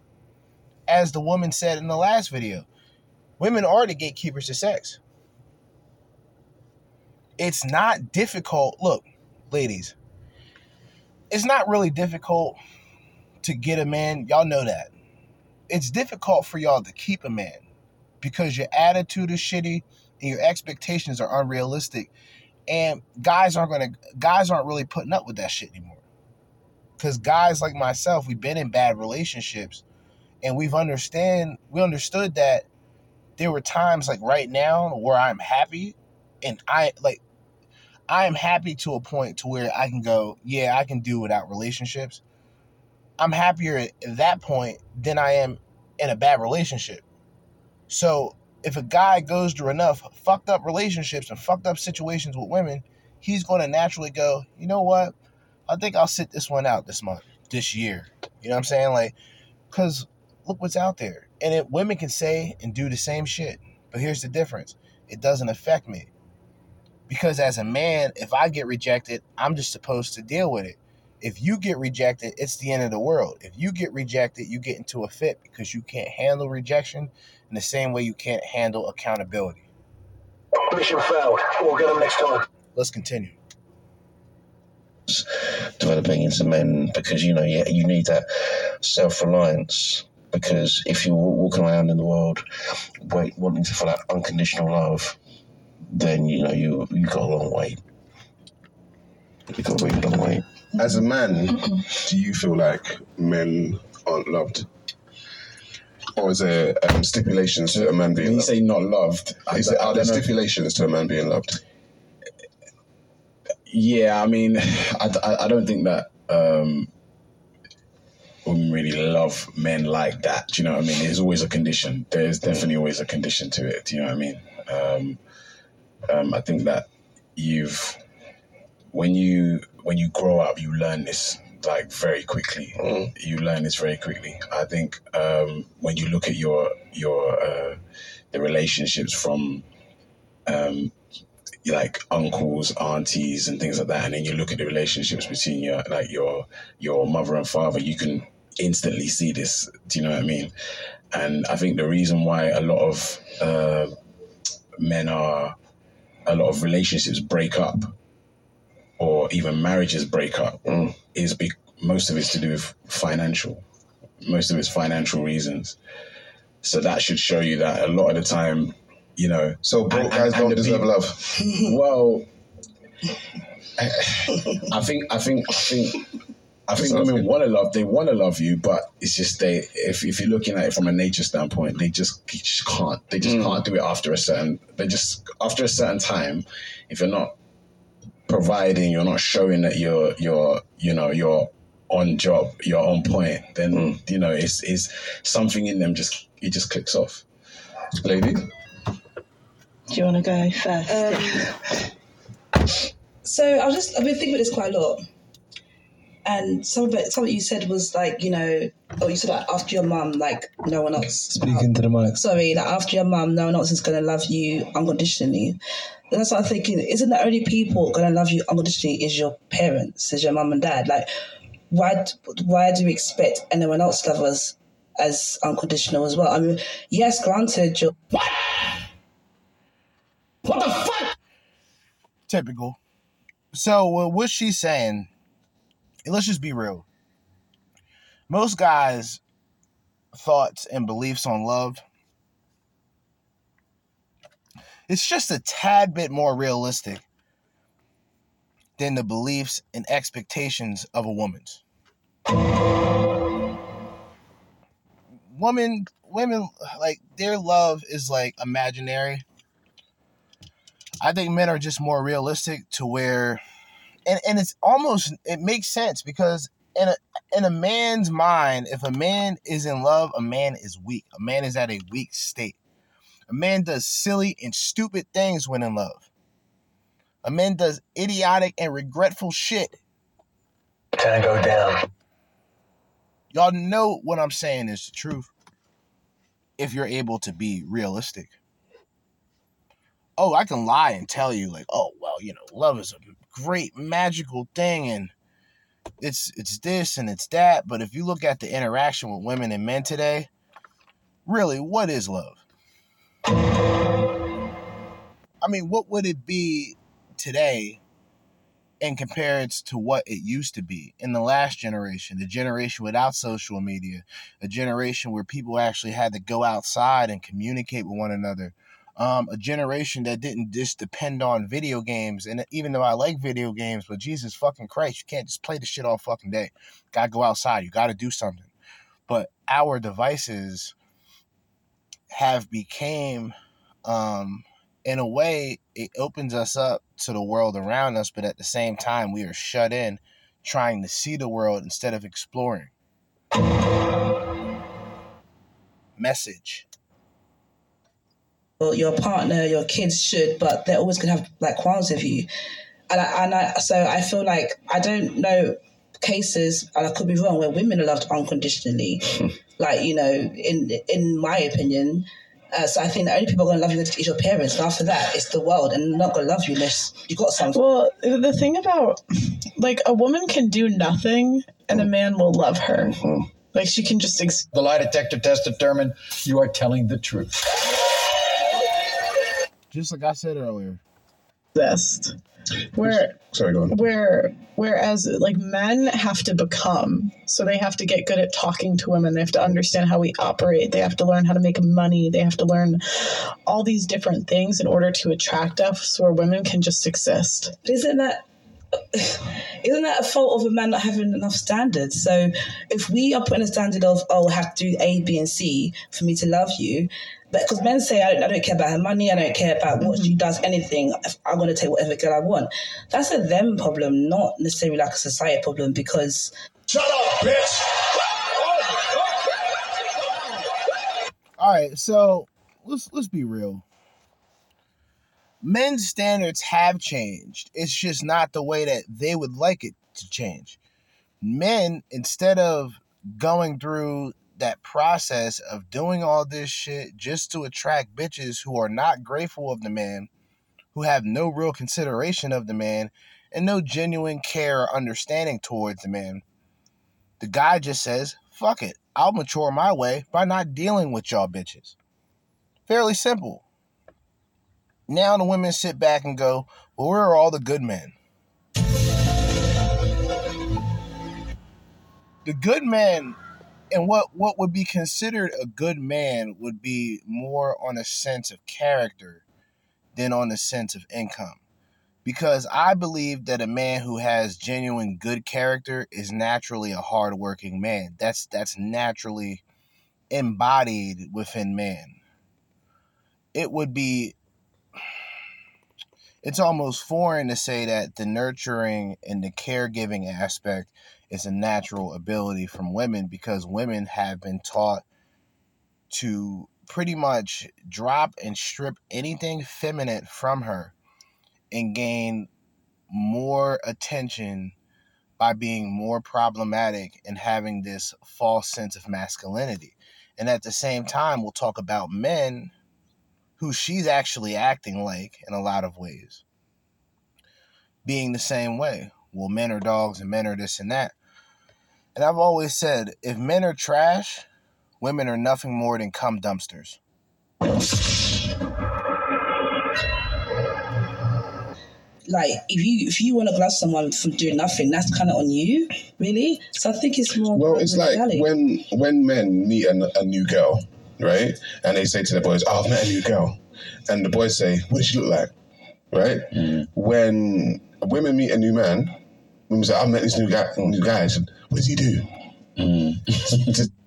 As the woman said in the last video, women are the gatekeepers of sex it's not difficult. Look, ladies, it's not really difficult to get a man. Y'all know that. It's difficult for y'all to keep a man because your attitude is shitty, and your expectations are unrealistic and guys aren't gonna guys aren't really putting up with that shit anymore because guys like myself we've been in bad relationships and we've understand we understood that there were times like right now where i'm happy and i like i am happy to a point to where i can go yeah i can do without relationships i'm happier at that point than i am in a bad relationship so if a guy goes through enough fucked up relationships and fucked up situations with women, he's going to naturally go, you know what? I think I'll sit this one out this month, this year. You know what I'm saying? Like, because look what's out there. And it, women can say and do the same shit. But here's the difference it doesn't affect me. Because as a man, if I get rejected, I'm just supposed to deal with it. If you get rejected, it's the end of the world. If you get rejected, you get into a fit because you can't handle rejection in the same way you can't handle accountability. Mission failed. We'll get them next time. Let's continue. Developing into men because you know you, you need that self reliance. Because if you're walking around in the world wait, wanting to feel that unconditional love, then you know you you got a long way. You got a really long way. As a man, do you feel like men aren't loved? Or is there um, stipulations to a man being When you loved? say not loved, I Is there, are there stipulations to a man being loved? Yeah, I mean, I, I, I don't think that um, women really love men like that. Do you know what I mean? There's always a condition. There's definitely always a condition to it. Do you know what I mean? Um, um, I think that you've when you when you grow up, you learn this like very quickly. You learn this very quickly. I think um, when you look at your your uh, the relationships from um, like uncles, aunties, and things like that, and then you look at the relationships between your like your your mother and father, you can instantly see this. Do you know what I mean? And I think the reason why a lot of uh, men are a lot of relationships break up, or even marriages break up, is be- most of it's to do with financial. Most of it's financial reasons. So that should show you that a lot of the time, you know. So broke guys don't deserve love. Well, I, think I think I think I think women want to love. They want to love you, but it's just they. If if you're looking at it from a nature standpoint, they just, they just can't. They just can't do it after a certain. They just after a certain time, if you're not providing, you're not showing that you're you're you know you're on job, you're on point. Then you know it's it's something in them just it just clicks off. Lady, Do you want to go first? Um, so I was just I've been thinking about this quite a lot, and some of it, some of you said was like you know, oh you said like after your mum, like no one else. Speak to the mic. Sorry, like after your mum, no one else is gonna love you unconditionally. Then I started thinking, isn't the only people gonna love you unconditionally is your parents, is your mum and dad? Like, why why do we expect anyone else to love us as unconditional as well? I mean, yes, granted, your What the fuck? Typical. So uh, what she's saying, let's just be real. Most guys' thoughts and beliefs on love, it's just a tad bit more realistic than the beliefs and expectations of a woman's. Women, women, like their love is like imaginary. I think men are just more realistic to where and, and it's almost it makes sense because in a in a man's mind, if a man is in love, a man is weak. A man is at a weak state. A man does silly and stupid things when in love. A man does idiotic and regretful shit. Tango down. Y'all know what I'm saying is the truth. If you're able to be realistic. Oh, I can lie and tell you like, oh well, you know, love is a great magical thing and it's it's this and it's that, but if you look at the interaction with women and men today, really, what is love? I mean, what would it be today in compared to what it used to be in the last generation, the generation without social media, a generation where people actually had to go outside and communicate with one another, um, a generation that didn't just depend on video games. And even though I like video games, but Jesus fucking Christ, you can't just play the shit all fucking day. Gotta go outside. You gotta do something. But our devices have became, um, in a way, it opens us up to the world around us, but at the same time, we are shut in trying to see the world instead of exploring. Message. Well, your partner, your kids should, but they're always gonna have like qualms with you. And I, and I, so I feel like I don't know cases, and I could be wrong, where women are loved unconditionally. like you know, in in my opinion, uh, so I think the only people are going to love you is your parents. And after that, it's the world, and they're not going to love you unless you got something. Well, the thing about like a woman can do nothing, and a man will love her. Like she can just. Ex- The lie detector test determined you are telling the truth. Just like I said earlier. exist. Where Sorry, go on. where whereas like men have to become so they have to get good at talking to women they have to understand how we operate they have to learn how to make money they have to learn all these different things in order to attract us where women can just exist isn't that isn't that a fault of a man not having enough standards? So if we are putting a standard of oh, I have to do A, B, and C for me to love you, but because men say I don't, I don't care about her money, I don't care about what she mm-hmm. does, anything. I'm going to take whatever girl I want. That's a them problem, not necessarily like a society problem. Because shut up, bitch. All right, so let's let's be real. Men's standards have changed. It's just not the way that they would like it to change. Men, instead of going through that process of doing all this shit just to attract bitches who are not grateful of the man, who have no real consideration of the man, and no genuine care or understanding towards the man, the guy just says, fuck it, I'll mature my way by not dealing with y'all bitches. Fairly simple. Now the women sit back and go, well, where are all the good men? The good men and what, what would be considered a good man would be more on a sense of character than on a sense of income. Because I believe that a man who has genuine good character is naturally a hardworking man. That's that's naturally embodied within man. It would be it's almost foreign to say that the nurturing and the caregiving aspect is a natural ability from women because women have been taught to pretty much drop and strip anything feminine from her and gain more attention by being more problematic and having this false sense of masculinity. And at the same time, we'll talk about men who she's actually acting like in a lot of ways, being the same way. Well, men are dogs and men are this and that. And I've always said if men are trash, women are nothing more than cum dumpsters. like if you if you want to love someone from doing nothing, that's kind of on you, really. So I think it's more. Well, it's like reality. when when men meet a, a new girl, right? And they say to the boys, "Oh, I've met a new girl," and the boys say, "What does she look like?" Right? Mm. When women meet a new man, women say, "I've met this new guy." New guy. I said, what does he do? Just- mm.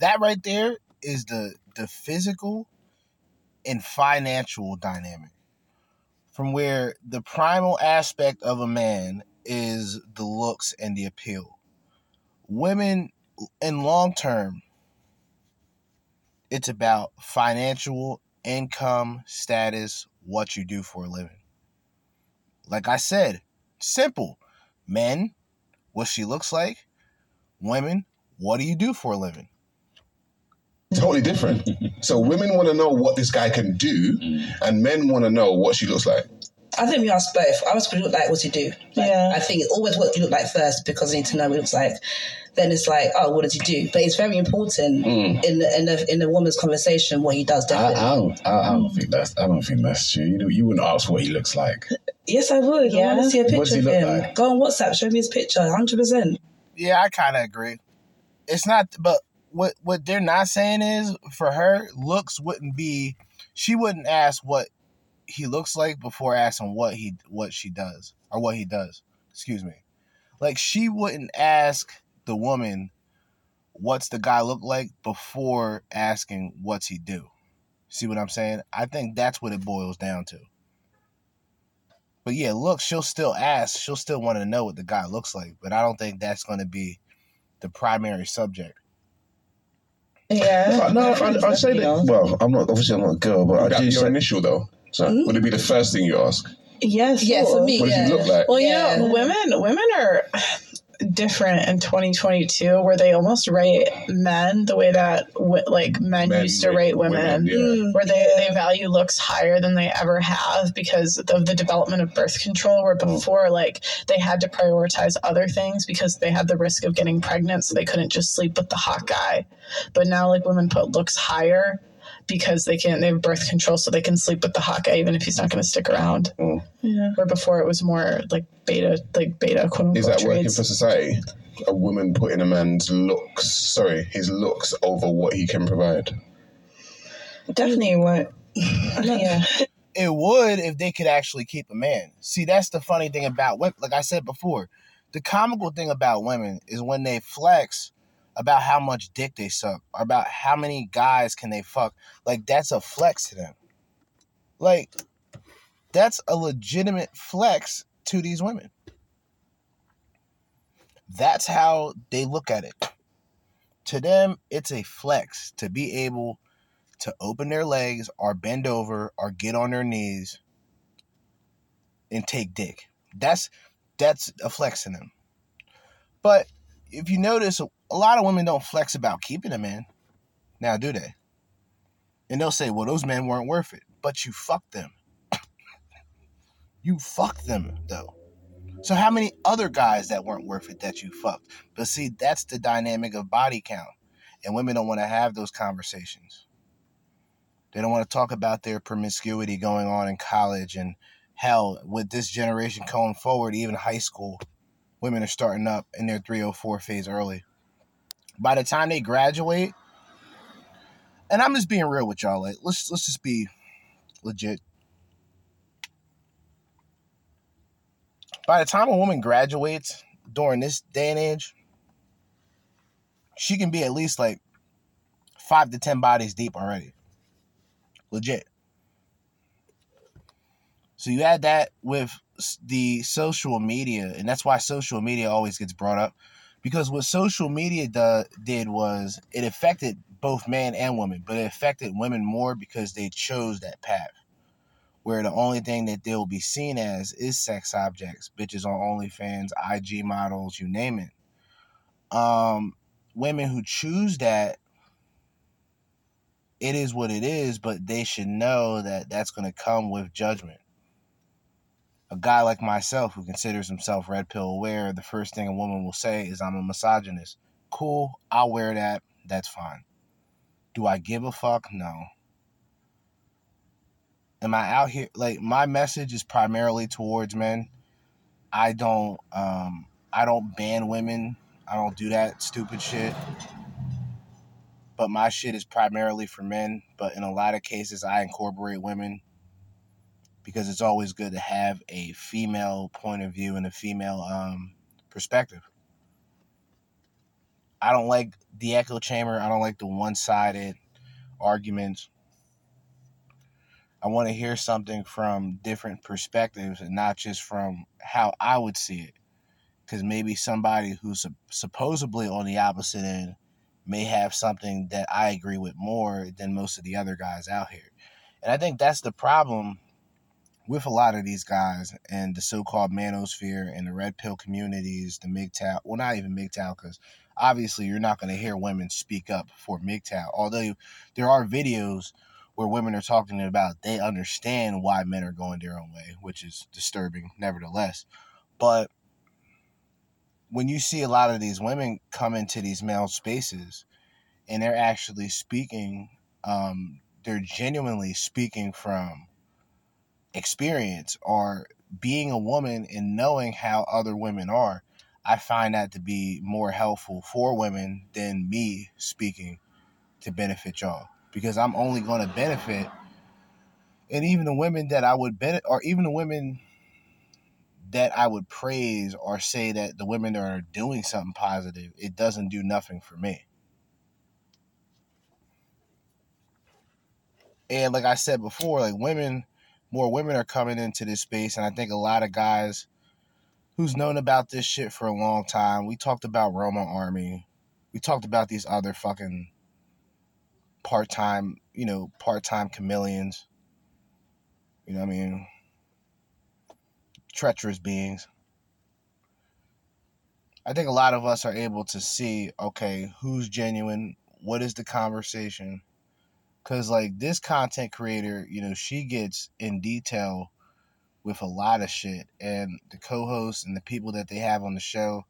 That right there is the the physical and financial dynamic. From where the primal aspect of a man is the looks and the appeal. Women in long term, it's about financial income, status, what you do for a living. Like I said, simple. Men, what she looks like. Women, what do you do for a living? totally different. so women want to know what this guy can do, mm. and men want to know what she looks like. I think we ask both. I ask what you look like, what's he do? Like, Yeah. I think it's always what you look like first because I need to know what he looks like. Then it's like, oh, what does he do? But it's very important Mm. in the, in the in the woman's conversation what he does. Definitely. I don't. I, I don't think that's. I don't think that's true. You, you wouldn't ask what he looks like. yes, I would. Yeah. I Yeah. want to see a What picture does he of look him. like? Go on WhatsApp, show me his picture, hundred percent. Yeah, I kind of agree. It's not, but what what they're not saying is for her, looks wouldn't be. she wouldn't ask what he looks like before asking what he what she does or what he does. Excuse me. Like she wouldn't ask the woman what's the guy look like before asking what's he do. See what I'm saying? I think that's what it boils down to. But yeah, look, she'll still ask. She'll still want to know what the guy looks like, but I don't think that's going to be the primary subject. Yeah. no, I'd, I'd say that. Well, I'm not obviously I'm not a girl, but Would I that do be your say initial though? So mm. would it be the first thing you ask? Yes. Yeah, for me, What does he yeah. look like? Well, you Yeah. know, women women are different in 2022 where they almost rate men the way that like men, Men used to rate rate women, women, yeah. Mm. where they, they value looks higher than they ever have because of the development of birth control where mm. before like they had to prioritize other things because they had the risk of getting pregnant so they couldn't just sleep with the hot guy but now like women put looks higher because they can't they have birth control so they can sleep with the hot guy even if he's not going to stick around mm. Yeah. where before it was more like beta like beta quote unquote Is that working traits. for society? A woman putting a man's looks, sorry, his looks over what he can provide. Definitely won't. yeah. It would if they could actually keep a man. See, that's the funny thing about women. Like I said before, the comical thing about women is when they flex about how much dick they suck about how many guys can they fuck. Like that's a flex to them. Like that's a legitimate flex to these women. That's how they look at it. To them, it's a flex to be able to open their legs or bend over or get on their knees and take dick. That's that's a flex in them. But if you notice, a lot of women don't flex about keeping a man. Now, do they? And they'll say, well, those men weren't worth it. But you fucked them. you fucked them, though. So, how many other guys that weren't worth it that you fucked? But see, that's the dynamic of body count. And women don't want to have those conversations. They don't want to talk about their promiscuity going on in college and hell, with this generation going forward, even high school, women are starting up in their 304 phase early. By the time they graduate, and I'm just being real with y'all, like let's let's just be legit. By the time a woman graduates during this day and age, she can be at least like five to ten bodies deep already. Legit. So you add that with the social media, and that's why social media always gets brought up. Because what social media do, did was it affected both man and woman, but it affected women more because they chose that path. Where the only thing that they'll be seen as is sex objects, bitches on OnlyFans, IG models, you name it. Um, women who choose that it is what it is, but they should know that that's going to come with judgment. A guy like myself who considers himself red pill aware, the first thing a woman will say is, I'm a misogynist. Cool, I'll wear that. That's fine. Do I give a fuck? No. Am I out here? Like, my message is primarily towards men. I don't, um, I don't ban women. I don't do that stupid shit but my shit is primarily for men. But in a lot of cases, I incorporate women because it's always good to have a female point of view and a female um, perspective. I don't like the echo chamber. I don't like the one sided arguments. I want to hear something from different perspectives and not just from how I would see it. Because maybe somebody who's supposedly on the opposite end may have something that I agree with more than most of the other guys out here. And I think that's the problem with a lot of these guys and the so-called manosphere and the red pill communities, the MGTOW. Well, not even MGTOW, because obviously you're not going to hear women speak up for MGTOW. Although there are videos where women are talking about they understand why men are going their own way, which is disturbing, nevertheless. But when you see a lot of these women come into these male spaces and they're actually speaking, um, they're genuinely speaking from experience or being a woman and knowing how other women are. I find that to be more helpful for women than me speaking to benefit y'all because I'm only going to benefit And even the women that I would bet, or even the women that I would praise or say that the women are doing something positive, it doesn't do nothing for me. And like I said before, like women, more women are coming into this space, and I think a lot of guys who's known about this shit for a long time. We talked about Roma Army. We talked about these other fucking part time, you know, part time chameleons. You know what I mean? Treacherous beings. I think a lot of us are able to see, okay, who's genuine, what is the conversation, because like this content creator you know she gets in detail with a lot of shit and the co-hosts and the people that they have on the show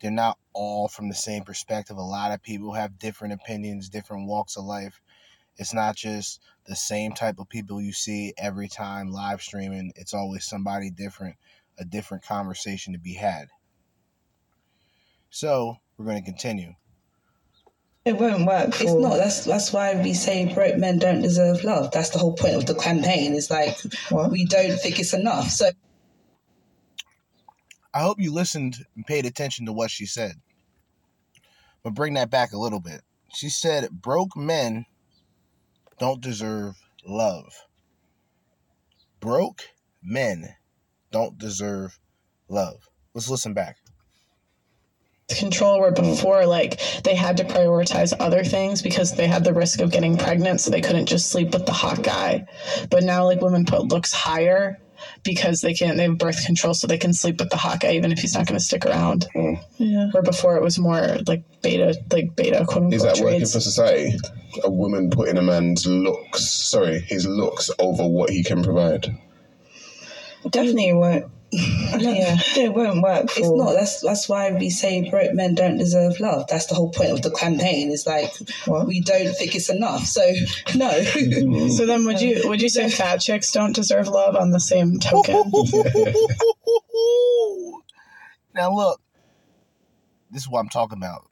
they're not all from the same perspective. A lot of people have different opinions different walks of life. It's not just the same type of people you see every time live streaming. It's always somebody different a different conversation to be had. So we're going to continue It won't work. It's not. That's that's why we say broke men don't deserve love. That's the whole point of the campaign. Is like we don't think it's enough. So I hope you listened and paid attention to what she said. But bring that back a little bit. She said, broke men don't deserve love. Broke men don't deserve love. Let's listen back. Control where before like they had to prioritize other things because they had the risk of getting pregnant so they couldn't just sleep with the hot guy but now like women put looks higher because they can't they have birth control so they can sleep with the hot guy even if he's not going to stick around hmm. yeah where before it was more like beta like beta quote unquote Is that working for society? A woman putting a man's looks, sorry, his looks over what he can provide. definitely won't. Yeah, it won't work. It's not. That's that's why we say broke men don't deserve love. That's the whole point of the campaign. Is like we don't think it's enough. So no. so then would you would you say fat chicks don't deserve love on the same token Now look, this is what I'm talking about.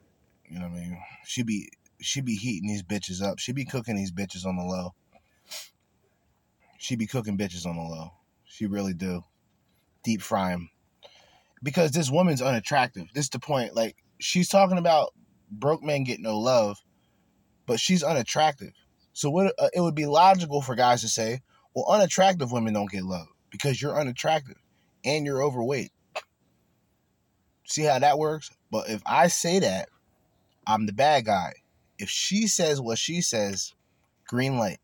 You know what I mean? She be she be heating these bitches up. She be cooking these bitches on the low. She be cooking bitches on the low. She really do. Deep fry him Because this woman's unattractive. This is the point. Like she's talking about broke men get no love, but she's unattractive. So what? Uh, it would be logical for guys to say, "Well, unattractive women don't get love because you're unattractive and you're overweight." See how that works? But if I say that, I'm the bad guy. If she says what she says, green light.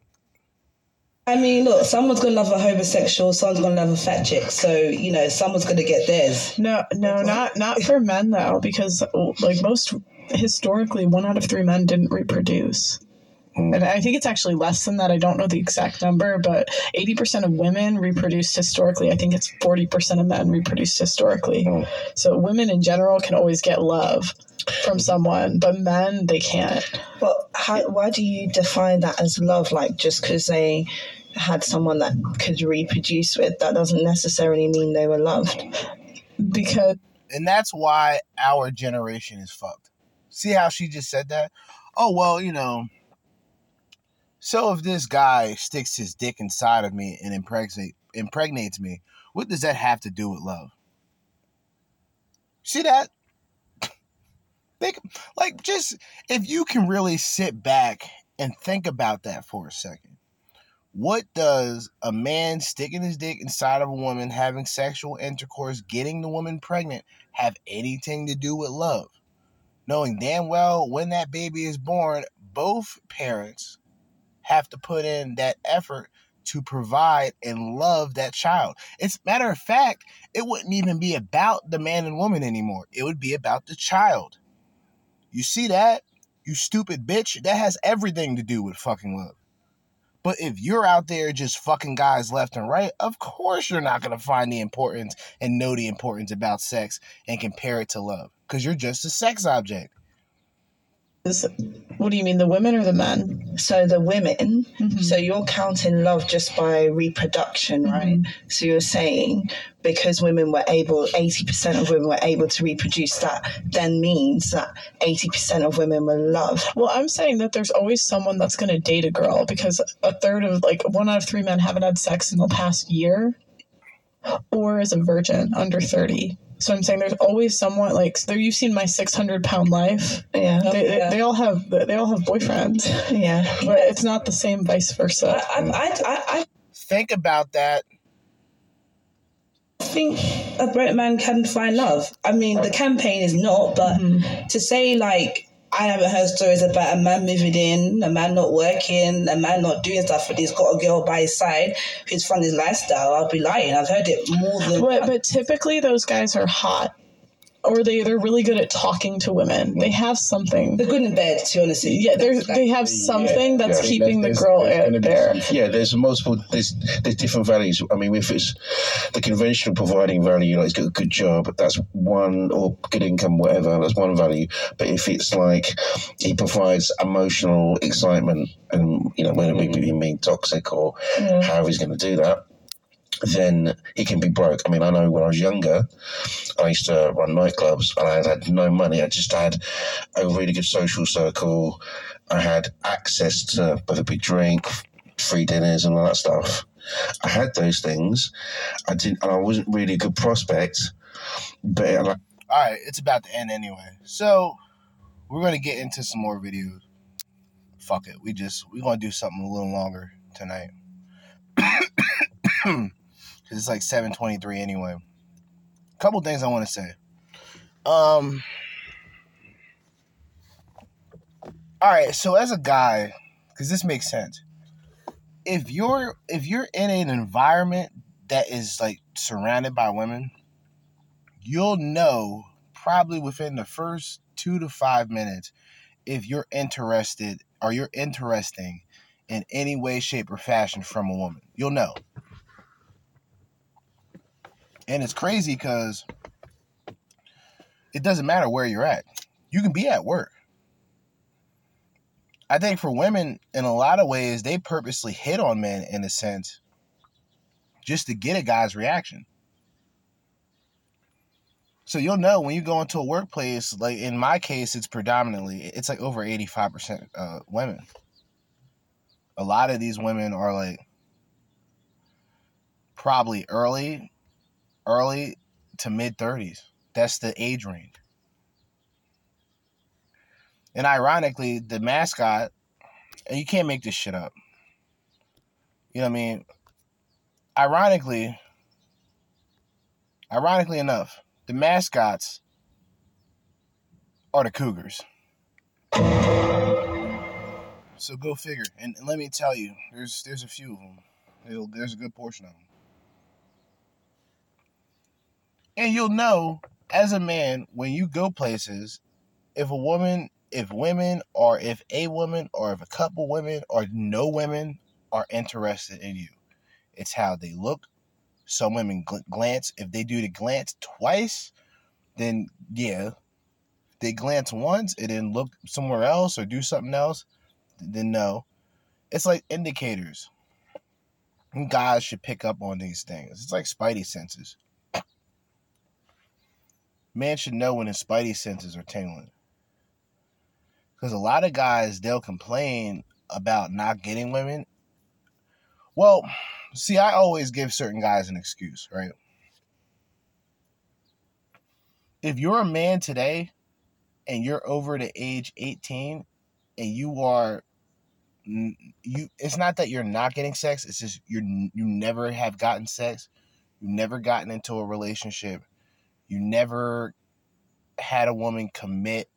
I mean, look, someone's gonna love a homosexual, someone's gonna love a fat chick. So you know, someone's gonna get theirs. No, no, not not for men though, because like most historically, one out of three men didn't reproduce. Mm. And I think it's actually less than that. I don't know the exact number, but 80% of women reproduced historically. I think it's 40% of men reproduced historically. Mm. So women in general can always get love from someone, but men, they can't. Well, how, why do you define that as love? Like just because they had someone that could reproduce with, that doesn't necessarily mean they were loved. Because And that's why our generation is fucked. See how she just said that? Oh, well, you know. So if this guy sticks his dick inside of me and impregnate, impregnates me, what does that have to do with love? See that? Think like just if you can really sit back and think about that for a second. What does a man sticking his dick inside of a woman, having sexual intercourse, getting the woman pregnant have anything to do with love? Knowing damn well when that baby is born, both parents have to put in that effort to provide and love that child. It's matter of fact, it wouldn't even be about the man and woman anymore. It would be about the child. You see that? You stupid bitch. That has everything to do with fucking love. But if you're out there just fucking guys left and right, of course you're not going to find the importance and know the importance about sex and compare it to love because you're just a sex object. What do you mean, the women or the men? So the women, Mm-hmm. so you're counting love just by reproduction, right? So you're saying because women were able, 80% of women were able to reproduce, that then means that 80% of women were loved. Well, I'm saying that there's always someone that's going to date a girl because a third of, like, one out of three men haven't had sex in the past year or is a virgin under 30. So I'm saying there's always someone like there. You've seen my 600 pound life. Yeah, they, they- Yeah. they all have they all have boyfriends. Yeah, but it's not the same vice versa. I, I, I, I Think about that. I think a broke man can find love. I mean, the campaign is not, but mm-hmm. to say like I haven't heard stories about a man moving in, a man not working, a man not doing stuff, but he's got a girl by his side who's fun his lifestyle. I'll be lying. I've heard it more than. But, but typically those guys are hot, or they they're really good at talking to women. They have something. They're good in bed, to be honest. Yeah, there's they have something that's Yeah, keeping the girl there's out gonna be- there. Yeah, there's multiple. There's there's different values. I mean, if it's the conventional providing value, like he's got a good job, that's one or good income, whatever. That's one value. But if it's like he provides emotional excitement, and you know whether it be mm-hmm. mean toxic or Yeah. however he's going to do that. Then he can be broke. I mean, I know when I was younger, I used to run nightclubs and I had no money. I just had a really good social circle. I had access to whether it be drink, free dinners, and all that stuff. I had those things. I didn't, and I wasn't really a good prospect. But and I, All right, it's about to end anyway. So we're gonna get into some more videos. Fuck it, we just we're gonna do something a little longer tonight. Cause it's like seven twenty three anyway. A Couple things I want to say. Um. All right, so as a guy, because this makes sense. If you're if you're in an environment that is like surrounded by women, you'll know probably within the first two to five minutes if you're interested or you're interesting in any way, shape, or fashion from a woman. You'll know. And it's crazy because it doesn't matter where you're at. You can be at work. I think for women, in a lot of ways, they purposely hit on men in a sense just to get a guy's reaction. So you'll know when you go into a workplace, like in my case, it's predominantly, it's like over 85% uh, women. A lot of these women are like probably early, early to mid 30s. That's the age range. And ironically, the mascot, and you can't make this shit up. You know what I mean? Ironically, ironically enough, the mascots are the Cougars. So go figure. And, let me tell you, there's there's a few of them. It'll, there's a good portion of them. And you'll know as a man when you go places, if a woman, if women, or if a woman, or if a couple women, or no women are interested in you, it's how they look. Some women gl- glance. If they do the glance twice, then yeah. They glance once and then look somewhere else or do something else, then no. It's like indicators. And guys should pick up on these things. It's like spidey senses. Man should know when his spidey senses are tingling. Because a lot of guys, they'll complain about not getting women. Well, see, I always give certain guys an excuse, right? If you're a man today and you're over the age 18 and you are you it's not that you're not getting sex it's just you're you never have gotten sex you've never gotten into a relationship you never had a woman commit.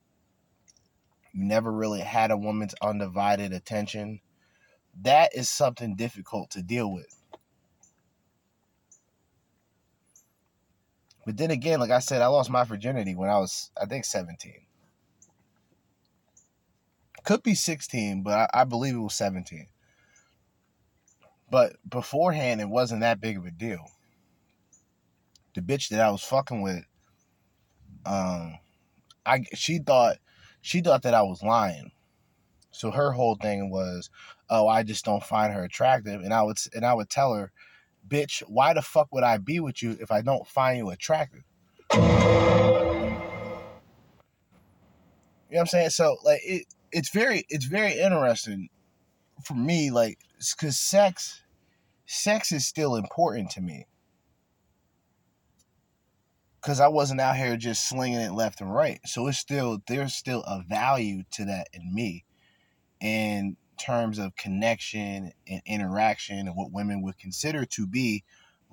You never really had a woman's undivided attention. That is something difficult to deal with. But then again like i said i lost my virginity when i was i think 17 could be 16 but i, I believe it was 17 but beforehand it wasn't that big of a deal the bitch that i was fucking with um i she thought she thought that I was lying. So her whole thing was, "Oh, I just don't find her attractive," and I would and I would tell her, "Bitch, why the fuck would I be with you if I don't find you attractive?" You know what I'm saying? So like it, it's very it's very interesting for me, like because sex, sex is still important to me. Cause I wasn't out here just slinging it left and right, so it's still there's still a value to that in me, in terms of connection and interaction and what women would consider to be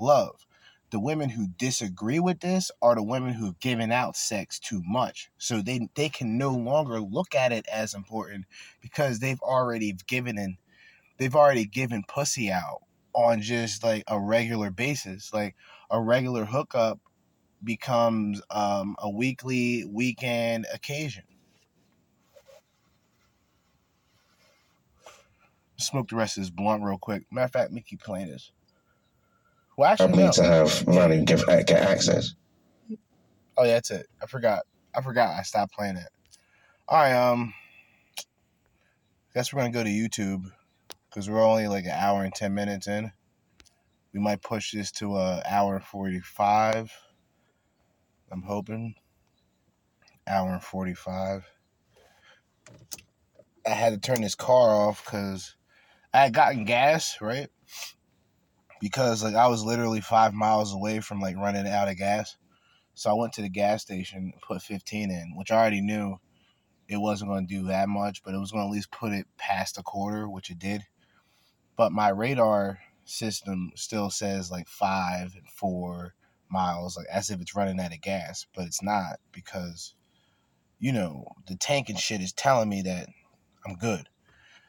love. The women who disagree with this are the women who've given out sex too much. So they they can no longer look at it as important because they've already given in they've already given pussy out on just like a regular basis. Like a regular hookup becomes um, a weekly weekend occasion. Smoke the rest of this blunt real quick. Matter of fact, Mickey playing this. Well, I need no. to have money give get access. Oh, yeah, that's it. I forgot. I forgot. I stopped playing it. All right. Um, guess we're gonna go to YouTube because we're only like an hour and ten minutes in. We might push this to a hour and forty-five. I'm hoping. Hour and forty-five. I had to turn this car off because I had gotten gas, right? Because like I was literally five miles away from like running out of gas. So I went to the gas station put 15 in, which I already knew it wasn't going to do that much, but it was going to at least put it past a quarter, which it did. But my radar system still says like five and four miles, like as if it's running out of gas, but it's not because, you know, the tank and shit is telling me that I'm good.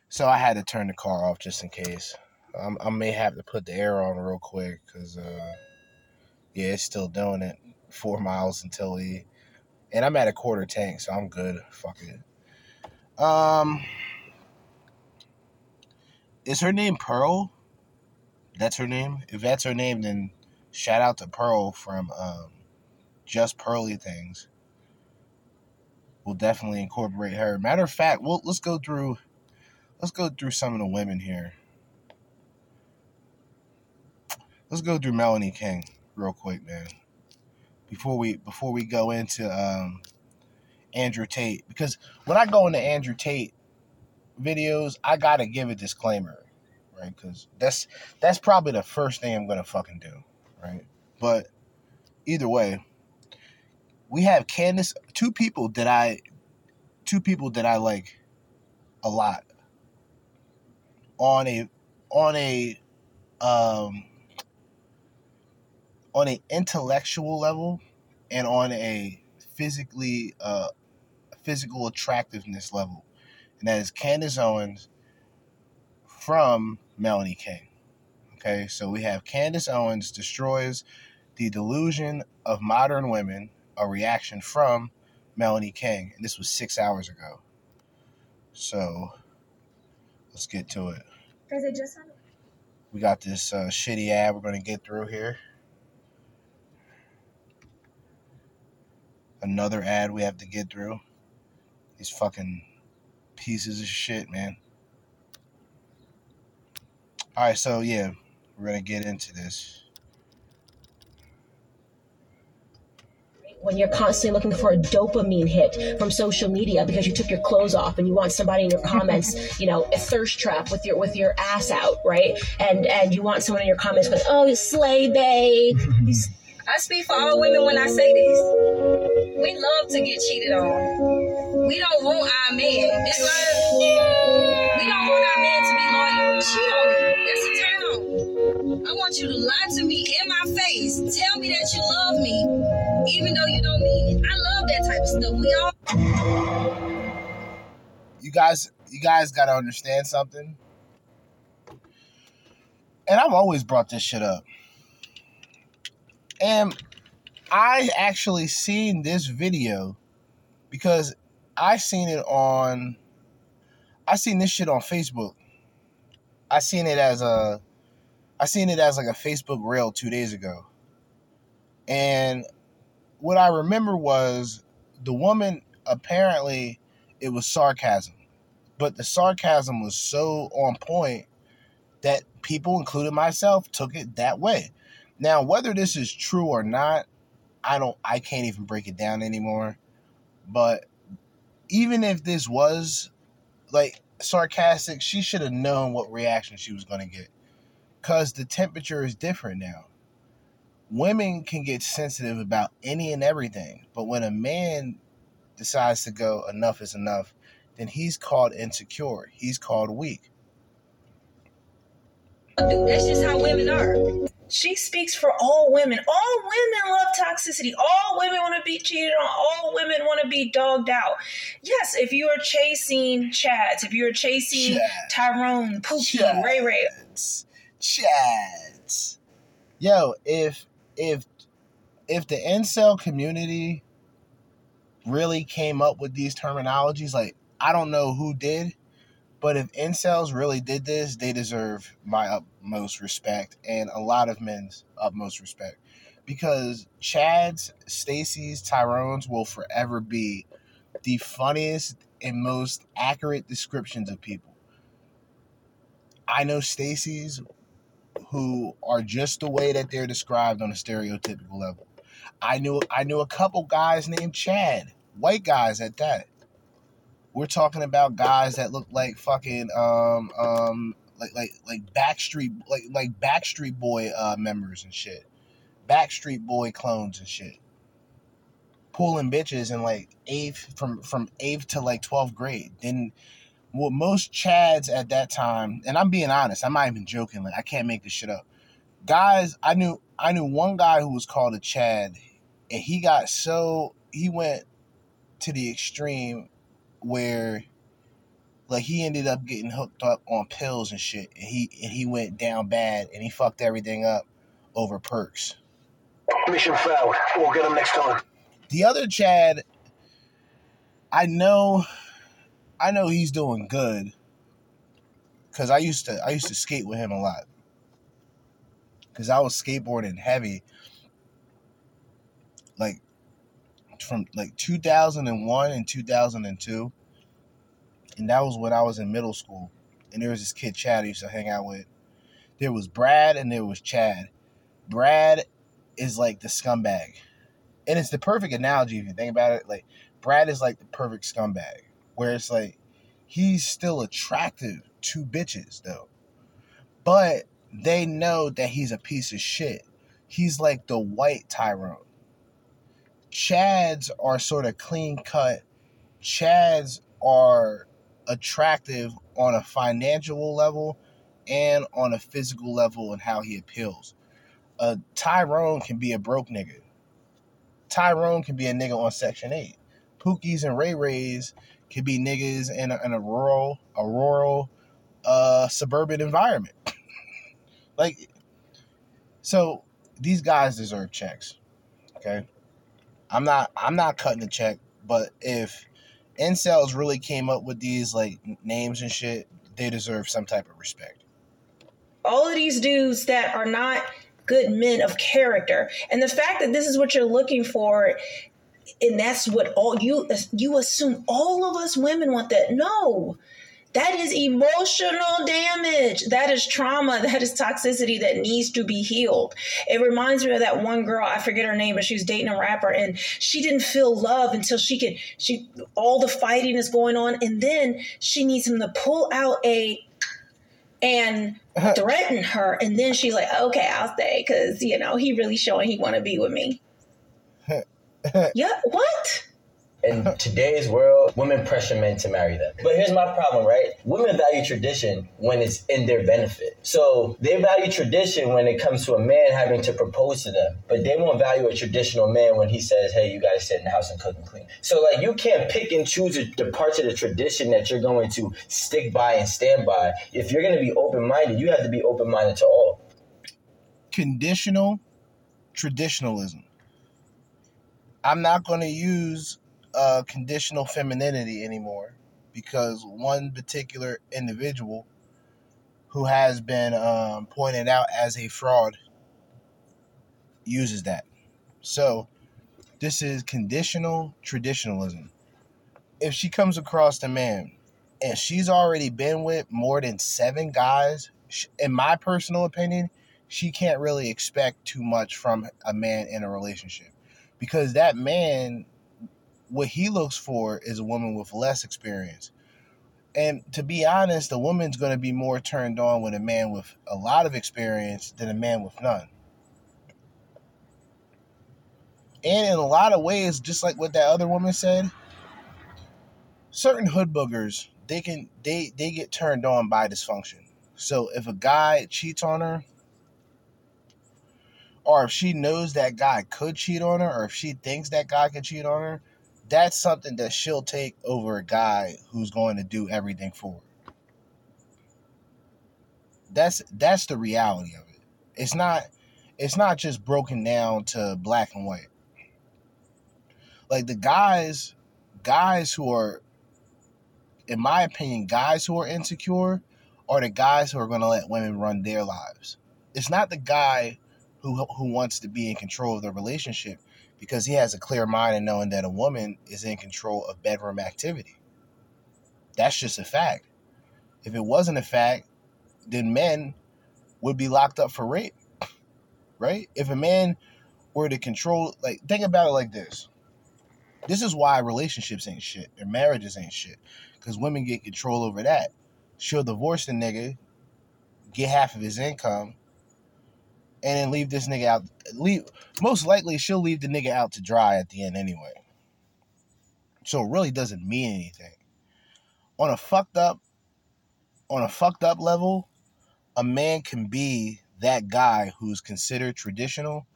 So I had to turn the car off just in case. Um, I may have to put the air on real quick because, uh, yeah, it's still doing it. Four miles until he, and I'm at a quarter tank, so I'm good. Fuck it. Um, is her name Pearl? That's her name. If that's her name, then shout out to Pearl from um, Just Pearly Things. We'll definitely incorporate her. Matter of fact, we'll let's go through. Let's go through some of the women here. Let's go through Melanie King real quick, man. Before we before we go into um, Andrew Tate, because when I go into Andrew Tate videos, I gotta give a disclaimer, right? Because that's that's probably the first thing I'm gonna fucking do, right? But either way, we have Candace, two people that I, two people that I like a lot on a on a um on a intellectual level and on a physically uh physical attractiveness level and that is Candace Owens from Melanie King. Okay, so we have Candace Owens destroys the delusion of modern women, a reaction from Melanie King, and this was six hours ago. So let's get to it. Guys, I just We got this uh, shitty ad we're gonna get through here. Another ad we have to get through. These fucking pieces of shit, man. All right, so yeah, we're gonna get into this. when you're constantly looking for a dopamine hit from social media because you took your clothes off and you want somebody in your comments, you know, a thirst trap with your with your ass out, right? And and you want someone in your comments going, "Oh, you slay babe." I speak for all women when I say this. We love to get cheated on. We don't want our men. This life, we don't want our man to be loyal. Cheat on me. That's a turn on. I want you to lie to me in my face. Tell me that you love me, even though you don't mean it. I love that type of stuff. We all. You guys, you guys got to understand something. And I've always brought this shit up. And I actually seen this video because I seen it on I seen this shit on Facebook. I seen it as a I seen it as like a Facebook reel 2 days ago. And what I remember was the woman apparently it was sarcasm. But the sarcasm was so on point that people, including myself, took it that way. Now, whether this is true or not, I don't I can't even break it down anymore. But even if this was like sarcastic, she should have known what reaction she was going to get. Cuz the temperature is different now. Women can get sensitive about any and everything, but when a man decides to go enough is enough, then he's called insecure. He's called weak. That's just how women are. She speaks for all women. All women love toxicity. All women want to be cheated on. All women want to be dogged out. Yes, if you are chasing Chads, if you're chasing Tyrone, Pookie, Ray Ray, Chads. Yo, if if if the incel community really came up with these terminologies, like I don't know who did, but if incels really did this, they deserve my utmost respect and a lot of men's utmost respect. Because Chad's, Stacy's, Tyrone's will forever be the funniest and most accurate descriptions of people. I know Stacy's who are just the way that they're described on a stereotypical level. I knew I knew a couple guys named Chad, white guys at that. We're talking about guys that look like fucking um um like like like Backstreet like like Backstreet Boy uh members and shit. Backstreet Boy clones and shit. Pulling bitches in like eighth from from eighth to like twelfth grade. Then what most Chads at that time, and I'm being honest, I'm not even joking, like I can't make this shit up. Guys, I knew I knew one guy who was called a Chad, and he got so he went to the extreme where like he ended up getting hooked up on pills and shit and he and he went down bad and he fucked everything up over perks. Mission failed. We'll get him next time. The other Chad I know I know he's doing good cuz I used to I used to skate with him a lot. Cuz I was skateboarding heavy like from like 2001 and 2002 and that was when I was in middle school. And there was this kid Chad I used to hang out with. There was Brad and there was Chad. Brad is like the scumbag, and it's the perfect analogy if you think about it. Like Brad is like the perfect scumbag, where it's like he's still attractive to bitches though, but they know that he's a piece of shit. He's like the white Tyrone. Chads are sort of clean cut. Chads are attractive on a financial level and on a physical level and how he appeals. Uh, Tyrone can be a broke nigga. Tyrone can be a nigga on Section 8. Pookies and Ray Rays could be niggas in a, in a rural, a rural, uh, suburban environment. like, so these guys deserve checks. Okay, I'm not, I'm not cutting the check, but if incels really came up with these like names and shit, they deserve some type of respect. all of these dudes that are not good men of character and the fact that this is what you're looking for and that's what all you you assume all of us women want that. No that is emotional damage. That is trauma. That is toxicity that needs to be healed. It reminds me of that one girl i forget her name but she was dating a rapper and she didn't feel love until she could she all the fighting is going on. And then she needs him to pull out a and uh-huh. threaten her. And then she's like okay i'll stay because you know he really showing he want to be with me yeah what in today's world, women pressure men to marry them. But here's my problem, right? Women value tradition when it's in their benefit. So they value tradition when it comes to a man having to propose to them, but they won't value a traditional man when he says, "Hey, you guys sit in the house and cook and clean." So like you can't pick and choose the parts of the tradition that you're going to stick by and stand by. If you're going to be open minded, you have to be open minded to all. Conditional traditionalism. I'm not going to use uh, conditional femininity anymore because one particular individual who has been um, pointed out as a fraud uses that. So, this is conditional traditionalism. if she comes across a man and she's already been with more than seven guys, in my personal opinion, she can't really expect too much from a man in a relationship because that man, what he looks for is a woman with less experience. And to be honest, a woman's going to be more turned on with a man with a lot of experience than a man with none. And in a lot of ways, just like what that other woman said, certain hood boogers they can they they get turned on by dysfunction. So if a guy cheats on her, or if she knows that guy could cheat on her, or if she thinks that guy could cheat on her, that's something that she'll take over a guy who's going to do everything for her. That's that's the reality of it. It's not it's not just broken down to black and white. Like the guys guys who are in my opinion, guys who are insecure are the guys who are going to let women run their lives. It's not the guy who who wants to be in control of the relationship because he has a clear mind and knowing that a woman is in control of bedroom activity. That's just a fact. If it wasn't a fact, then men would be locked up for rape. Right? If a man were to control like think about it like this. This is why relationships ain't shit or marriages ain't shit. Because women get control over that. She'll divorce the nigga, get half of his income, and then leave this nigga out. Leave most likely she'll leave the nigga out to dry at the end anyway. So it really doesn't mean anything. On a fucked up, on a fucked up level, a man can be that guy who's considered traditional,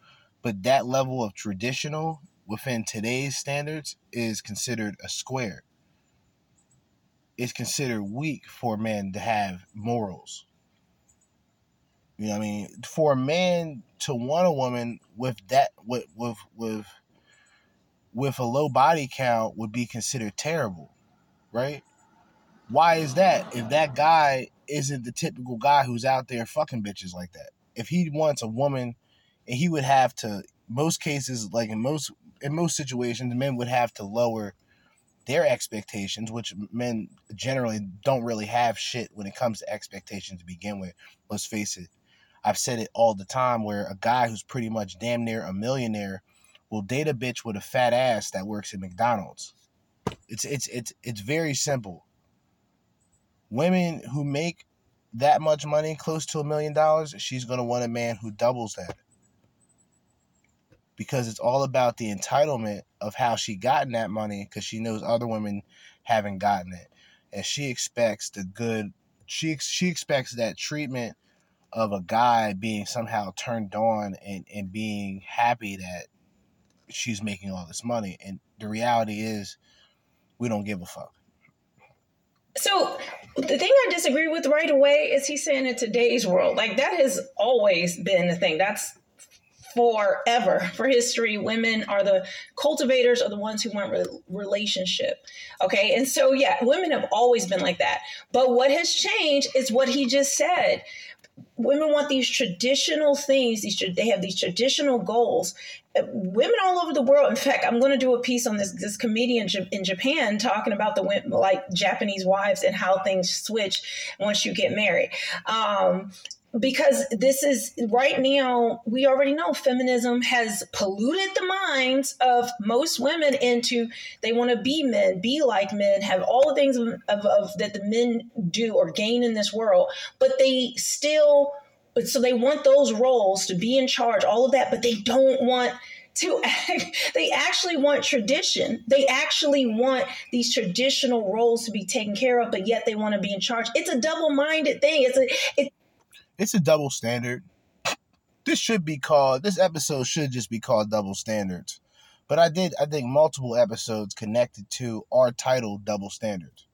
but that level of traditional within today's standards is considered a square. It's considered weak for men to have morals. You know what I mean? For a man to want a woman with that with with with with a low body count would be considered terrible, right? Why is that? If that guy isn't the typical guy who's out there fucking bitches like that. If he wants a woman and he would have to most cases like in most in most situations men would have to lower their expectations, which men generally don't really have shit when it comes to expectations to begin with. Let's face it. I've said it all the time where a guy who's pretty much damn near a millionaire will date a bitch with a fat ass that works at McDonald's. It's it's it's it's very simple. Women who make that much money, close to a million dollars, she's gonna want a man who doubles that. Because it's all about the entitlement of how she gotten that money because she knows other women haven't gotten it. And she expects the good she she expects that treatment of a guy being somehow turned on and, and being happy that she's making all this money. And the reality is we don't give a fuck. So the thing I disagree with right away is he's saying in today's world, like that has always been the thing. That's forever for history women are the cultivators are the ones who want re- relationship okay and so yeah women have always been like that but what has changed is what he just said women want these traditional things these they have these traditional goals. Uh, women all over the world in fact i'm going to do a piece on this this comedian in japan talking about the like japanese wives and how things switch once you get married. Um, because this is right now we already know feminism has polluted the minds of most women into they want to be men be like men have all the things of, of, of that the men do or gain in this world but they still so they want those roles to be in charge all of that but they don't want to act, they actually want tradition. They actually want these traditional roles to be taken care of but yet they want to be in charge. It's a double-minded thing. It's a it, It's a double standard. This should be called this episode should just be called double standards. But I did I think multiple episodes connected to our title double standards.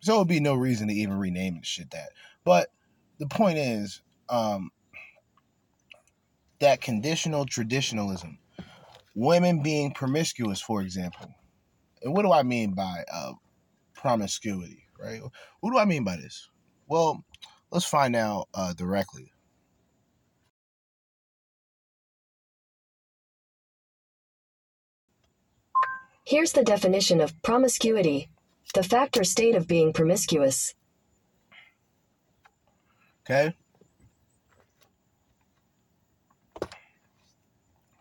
So it would be no reason to even rename the shit that. But the point is, um, that conditional traditionalism, women being promiscuous, for example. And what do I mean by uh, promiscuity, right? What do I mean by this? Well, let's find out uh, directly. Here's the definition of promiscuity the fact or state of being promiscuous. Okay.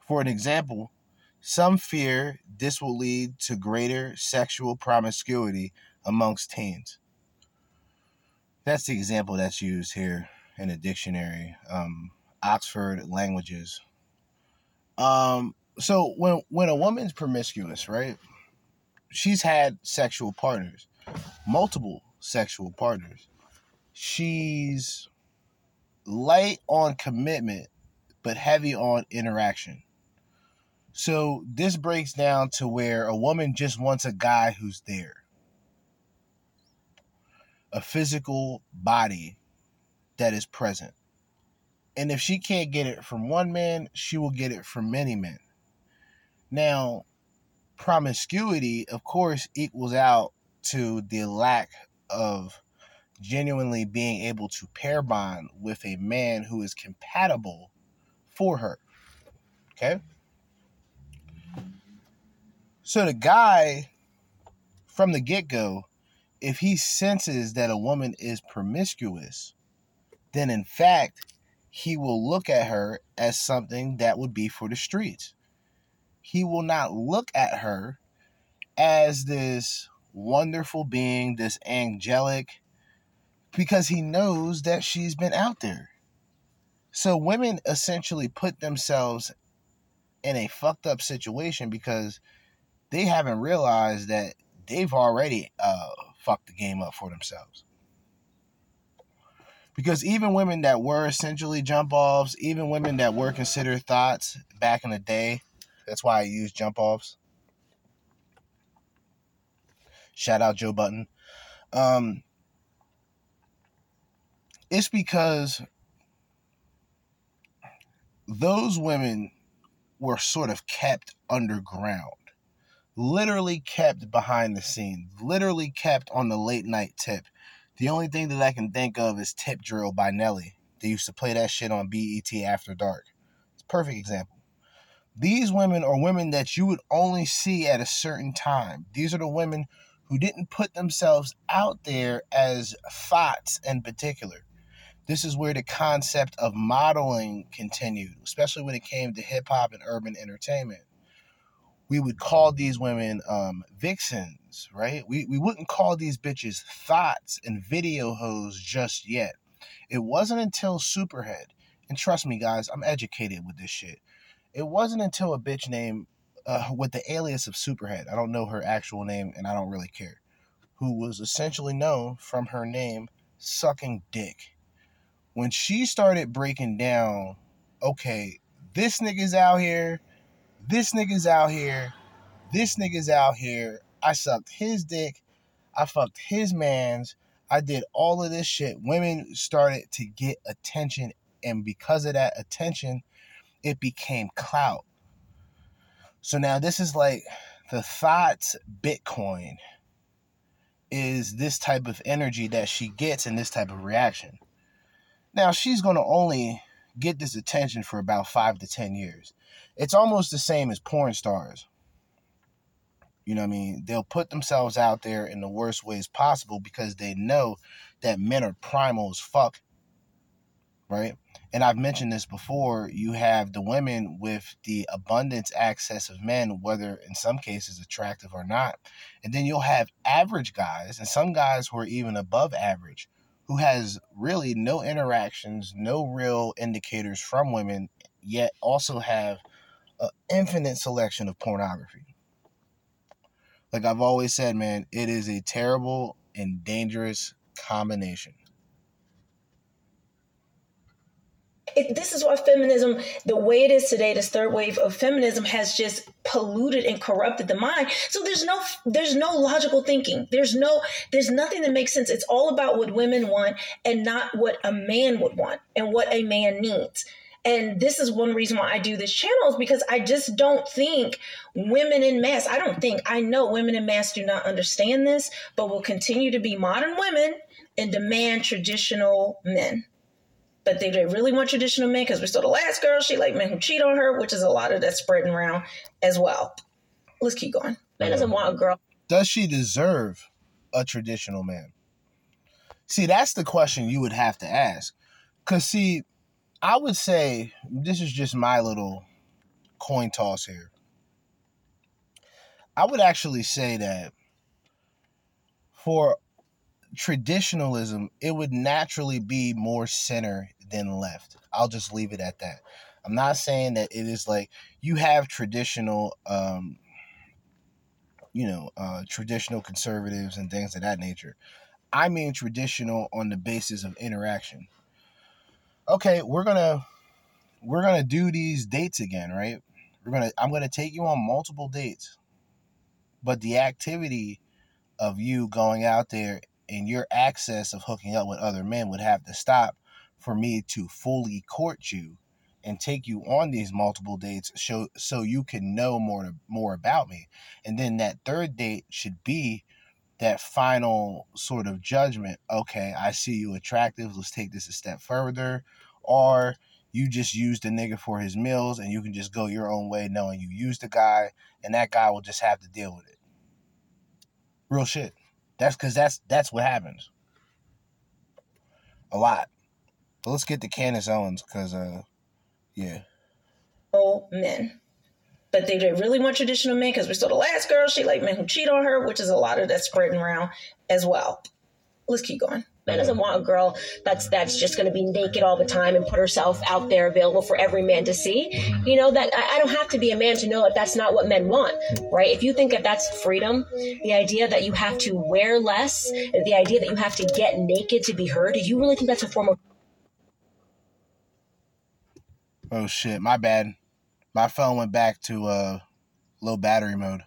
For an example, some fear this will lead to greater sexual promiscuity amongst teens. That's the example that's used here in the dictionary, um, Oxford Languages. Um, so when when a woman's promiscuous, right? She's had sexual partners, multiple sexual partners. She's light on commitment, but heavy on interaction. So this breaks down to where a woman just wants a guy who's there. A physical body that is present. And if she can't get it from one man, she will get it from many men. Now, promiscuity, of course, equals out to the lack of genuinely being able to pair bond with a man who is compatible for her. Okay? So the guy from the get go, if he senses that a woman is promiscuous, then in fact, he will look at her as something that would be for the streets. He will not look at her as this wonderful being, this angelic, because he knows that she's been out there. So women essentially put themselves in a fucked up situation because they haven't realized that they've already uh, fucked the game up for themselves. Because even women that were essentially jump offs, even women that were considered thoughts back in the day, that's why I use jump offs. Shout out Joe Budden. Um, it's because those women were sort of kept underground literally kept behind the scenes, literally kept on the late night tip. The only thing that I can think of is Tip Drill by Nelly. They used to play that shit on BET after dark. It's a perfect example. These women are women that you would only see at a certain time. These are the women who didn't put themselves out there as FOTs in particular. This is where the concept of modeling continued, especially when it came to hip hop and urban entertainment we would call these women um, vixens, right? We, we wouldn't call these bitches thoughts and video hoes just yet. It wasn't until Superhead, and trust me, guys, I'm educated with this shit. It wasn't until a bitch named uh, with the alias of Superhead, I don't know her actual name and I don't really care, who was essentially known from her name sucking dick. When she started breaking down, okay, this nigga's out here this nigga's out here. This nigga's out here. I sucked his dick. I fucked his man's. I did all of this shit. Women started to get attention, and because of that attention, it became clout. So now this is like the thoughts Bitcoin is this type of energy that she gets in this type of reaction. Now she's going to only get this attention for about five to 10 years it's almost the same as porn stars. You know what I mean? They'll put themselves out there in the worst ways possible because they know that men are primal as fuck. Right? And I've mentioned this before. You have the women with the abundance access of men, whether in some cases attractive or not. And then you'll have average guys, and some guys who are even above average, who has really no interactions, no real indicators from women, yet also have an infinite selection of pornography. Like I've always said, man, it is a terrible and dangerous combination. It, this is why feminism, the way it is today, this third wave of feminism has just polluted and corrupted the mind. So there's no there's no logical thinking. There's no there's nothing that makes sense. It's all about what women want and not what a man would want and what a man needs. And this is one reason why I do this channel is because I just don't think women in mass, I don't think, I know women in mass do not understand this, but will continue to be modern women and demand traditional men. But they really want traditional men because we're still the last girl. She like men who cheat on her, which is a lot of that spreading around as well. Let's keep going. Man doesn't want a girl. Does she deserve a traditional man? See, that's the question you would have to ask. Cause see, I would say this is just my little coin toss here. I would actually say that for traditionalism, it would naturally be more center than left. I'll just leave it at that. I'm not saying that it is like you have traditional, um, you know, uh, traditional conservatives and things of that nature. I mean traditional on the basis of interaction. Okay, we're gonna we're gonna do these dates again, right? We're gonna I'm gonna take you on multiple dates, but the activity of you going out there and your access of hooking up with other men would have to stop for me to fully court you and take you on these multiple dates so so you can know more more about me and then that third date should be that final sort of judgment okay i see you attractive let's take this a step further or you just use the nigga for his meals and you can just go your own way knowing you used the guy and that guy will just have to deal with it. Real shit. That's because that's that's what happens. A lot. But let's get to Candace Owens because uh yeah. Oh, men. But they didn't really want traditional men because we're still the last girl. She like men who cheat on her, which is a lot of that spreading around as well. Let's keep going. Man doesn't mm-hmm. want a girl that's that's just going to be naked all the time and put herself out there available for every man to see. You know that I, I don't have to be a man to know that that's not what men want, right? If you think that that's freedom, the idea that you have to wear less, the idea that you have to get naked to be heard, do you really think that's a form of oh shit my bad my phone went back to uh low battery mode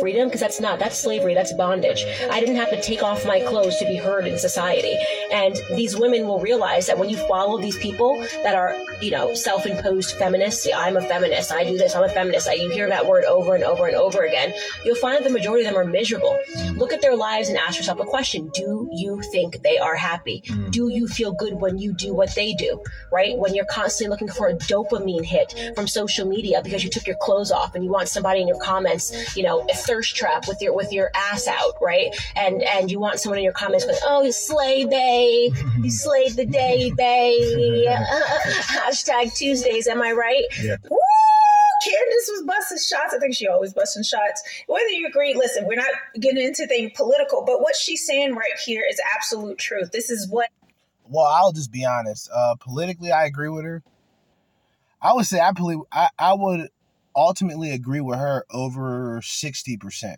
freedom because that's not that's slavery that's bondage. I didn't have to take off my clothes to be heard in society. And these women will realize that when you follow these people that are you know self-imposed feminists i'm a feminist i do this i'm a feminist I, you hear that word over and over and over again you'll find that the majority of them are miserable. Look at their lives and ask yourself a question do you think they are happy? Hmm. Do you feel good when you do what they do right? When you're constantly looking for a dopamine hit from social media because you took your clothes off and you want somebody in your comments you know a thirst trap with your with your ass out right and and you want someone in your comments going oh you slay babe you slayed the day babe hashtag tuesdays am i right yeah Woo! Candace was busting shots. I think she always busting shots. Whether you agree, listen, we're not getting into things political, but what she's saying right here is absolute truth. This is what well i'll just be honest uh politically i agree with her i would say i believe i, I would ultimately agree with her over 60%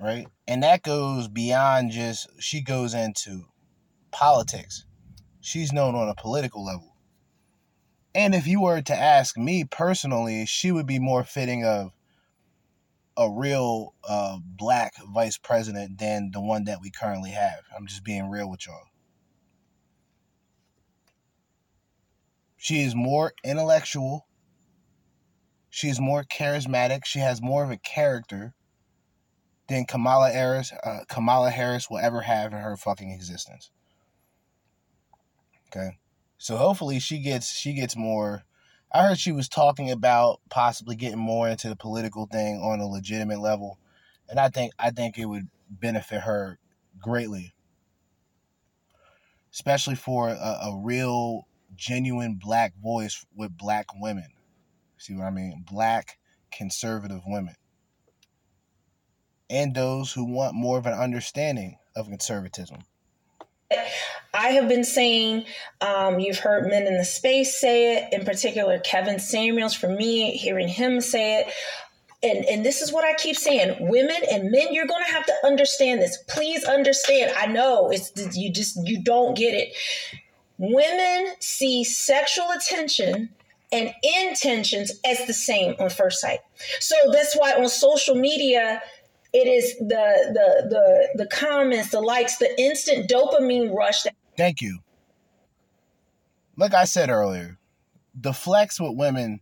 right? And that goes beyond just she goes into politics. She's known on a political level. And if you were to ask me personally she would be more fitting of a real uh, black vice president than the one that we currently have. I'm just being real with y'all. She is more intellectual she is more charismatic. She has more of a character than Kamala Harris, uh, Kamala Harris will ever have in her fucking existence. Okay, so hopefully she gets she gets more. I heard she was talking about possibly getting more into the political thing on a legitimate level, and I think I think it would benefit her greatly, especially for a, a real, genuine black voice with black women. See what I mean? Black conservative women. And those who want more of an understanding of conservatism. I have been saying, um, you've heard men in the space say it, in particular Kevin Samuels. For me, hearing him say it, and and this is what I keep saying: women and men, you're going to have to understand this. Please understand. I know it's you just you don't get it. Women see sexual attention and intentions as the same on first sight. So that's why on social media it is the the the the comments, the likes, the instant dopamine rush that Thank you. Like I said earlier, the flex with women.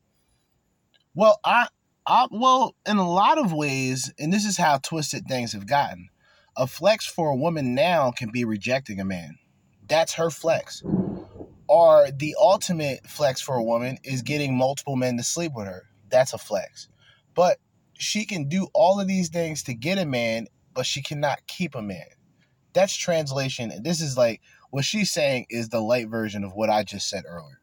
Well, I, I, well, in a lot of ways, and this is how twisted things have gotten. A flex for a woman now can be rejecting a man. That's her flex. Or the ultimate flex for a woman is getting multiple men to sleep with her. That's a flex. But she can do all of these things to get a man, but she cannot keep a man. That's translation. This is like what she's saying is the light version of what I just said earlier.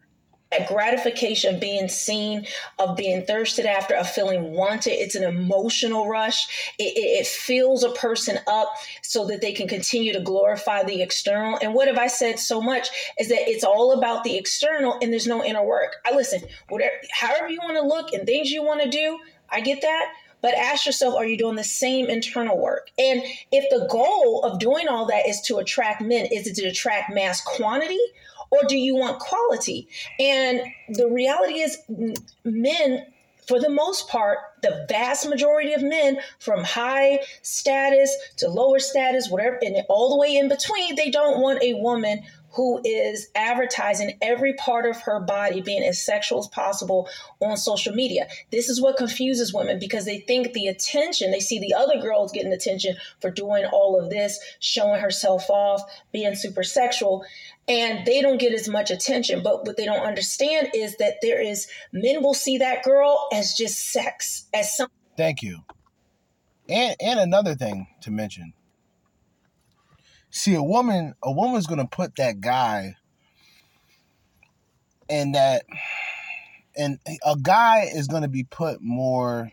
That gratification, of being seen, of being thirsted after, of feeling wanted. It's an emotional rush. It, it, it fills a person up so that they can continue to glorify the external. And what have I said so much is that it's all about the external and there's no inner work. I listen, whatever, however you want to look and things you want to do, I get that. But ask yourself, are you doing the same internal work? And if the goal of doing all that is to attract men, is it to attract mass quantity or do you want quality? And the reality is, men, for the most part, the vast majority of men from high status to lower status, whatever, and all the way in between, they don't want a woman who is advertising every part of her body being as sexual as possible on social media. This is what confuses women because they think the attention, they see the other girls getting attention for doing all of this, showing herself off, being super sexual, and they don't get as much attention. But what they don't understand is that there is men will see that girl as just sex, as some Thank you. And and another thing to mention. See, a woman, a woman's gonna put that guy and that and a guy is gonna be put more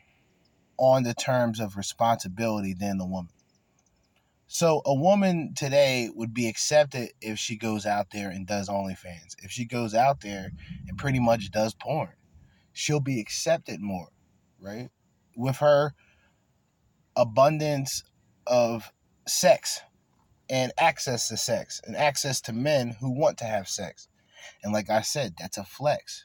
on the terms of responsibility than the woman. So a woman today would be accepted if she goes out there and does OnlyFans. If she goes out there and pretty much does porn, she'll be accepted more, right? With her abundance of sex and access to sex and access to men who want to have sex. And like I said, that's a flex.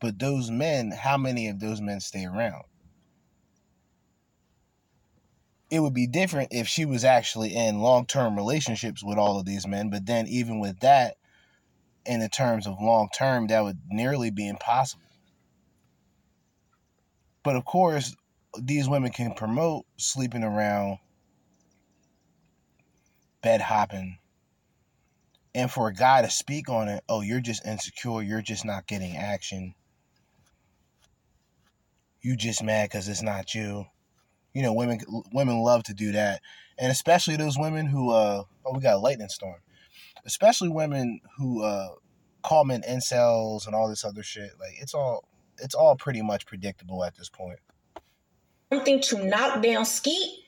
But those men, how many of those men stay around? It would be different if she was actually in long term relationships with all of these men, but then even with that, in the terms of long term, that would nearly be impossible. But of course, these women can promote sleeping around, bed hopping, and for a guy to speak on it, oh, you're just insecure, you're just not getting action. You just mad because it's not you. You know, women women love to do that, and especially those women who uh oh we got a lightning storm, especially women who uh call men incels and all this other shit. Like it's all it's all pretty much predictable at this point. something to knock down skeet.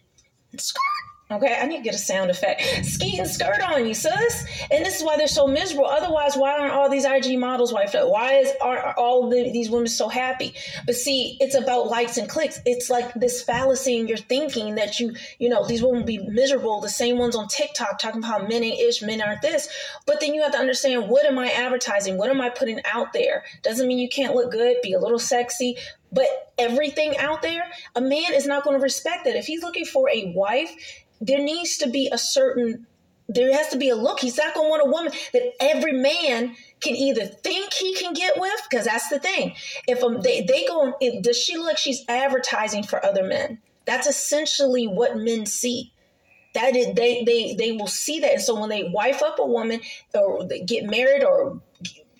Okay, I need to get a sound effect. Skeet and skirt on you, sis. And this is why they're so miserable. Otherwise, why aren't all these IG models wifed up? Why is are all the, these women so happy? But see, it's about likes and clicks. It's like this fallacy in your thinking that you, you know, these women be miserable. The same ones on TikTok talking about men ain't ish, men aren't this. But then you have to understand what am I advertising? What am I putting out there? Doesn't mean you can't look good, be a little sexy, but everything out there, a man is not going to respect that. If he's looking for a wife, there needs to be a certain there has to be a look. He's not going to want a woman that every man can either think he can get with, because that's the thing. If um, they they go, if, does she look like she's advertising for other men? That's essentially what men see. That is, they they they will see that, and so when they wife up a woman or get married or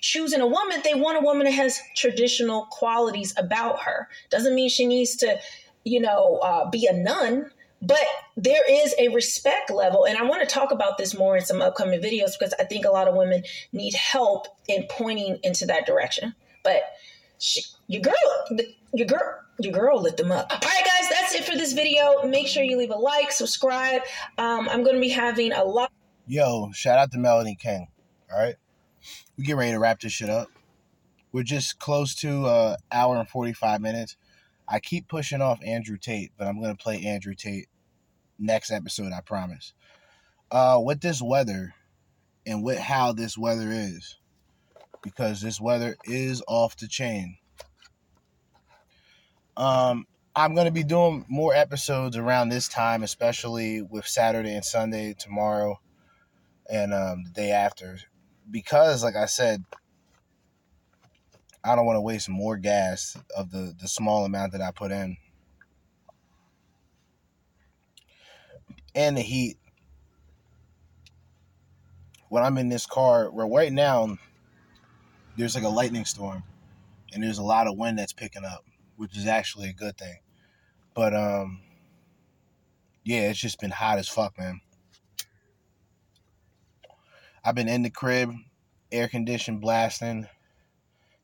choosing a woman, they want a woman that has traditional qualities about her. Doesn't mean she needs to, you know, uh, be a nun but there is a respect level and i want to talk about this more in some upcoming videos because i think a lot of women need help in pointing into that direction but she, your girl your girl your girl lit them up all right guys that's it for this video make sure you leave a like subscribe um, i'm going to be having a lot Yo, shout out to Melanie King. All right, we get ready to wrap this shit up. We're just close to uh hour and forty five minutes. I keep pushing off Andrew Tate, but I'm gonna play Andrew Tate next episode. I promise. Uh, with this weather, and with how this weather is, because this weather is off the chain. Um, I'm gonna be doing more episodes around this time, especially with Saturday and Sunday tomorrow and um, the day after because like i said i don't want to waste more gas of the the small amount that i put in and the heat when i'm in this car where right now there's like a lightning storm and there's a lot of wind that's picking up which is actually a good thing. But um, yeah, it's just been hot as fuck, man. I've been in the crib, air conditioned, blasting,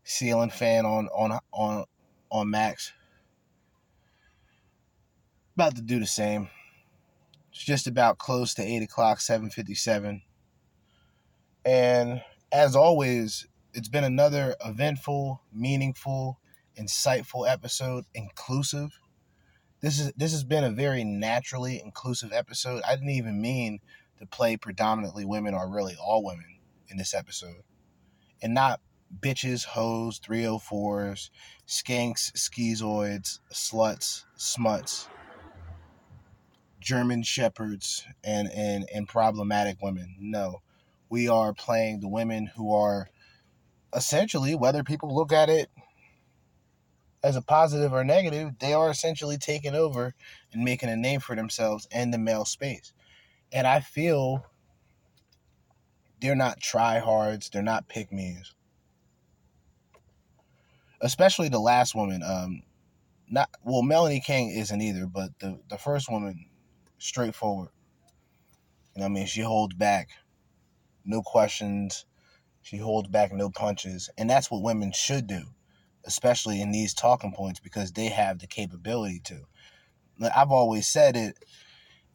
ceiling fan on on on on max. About to do the same. It's just about close to eight o'clock, seven fifty seven. And as always, it's been another eventful, meaningful, insightful episode, inclusive. This is this has been a very naturally inclusive episode. I didn't even mean to play predominantly women or really all women in this episode. And not bitches, hoes, 304s, skanks, schizoids, sluts, smuts, German shepherds, and, and, and problematic women. No. We are playing the women who are essentially, whether people look at it as a positive or negative, they are essentially taking over and making a name for themselves in the male space. And I feel they're not tryhards, they're not me's. Especially the last woman, um, not well, Melanie King isn't either, but the, the first woman, straightforward. You know I mean? She holds back. No questions. She holds back no punches. And that's what women should do, especially in these talking points, because they have the capability to. I've always said it,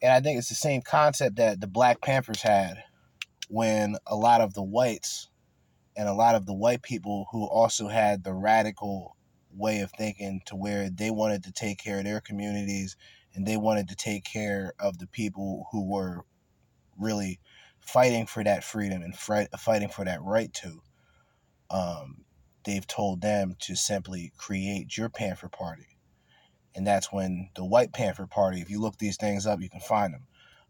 and I think it's the same concept that the Black Panthers had when a lot of the whites and a lot of the white people who also had the radical way of thinking to where they wanted to take care of their communities and they wanted to take care of the people who were really fighting for that freedom and fighting for that right to um, they've told them to simply create your panther party. And that's when the white panther party if you look these things up you can find them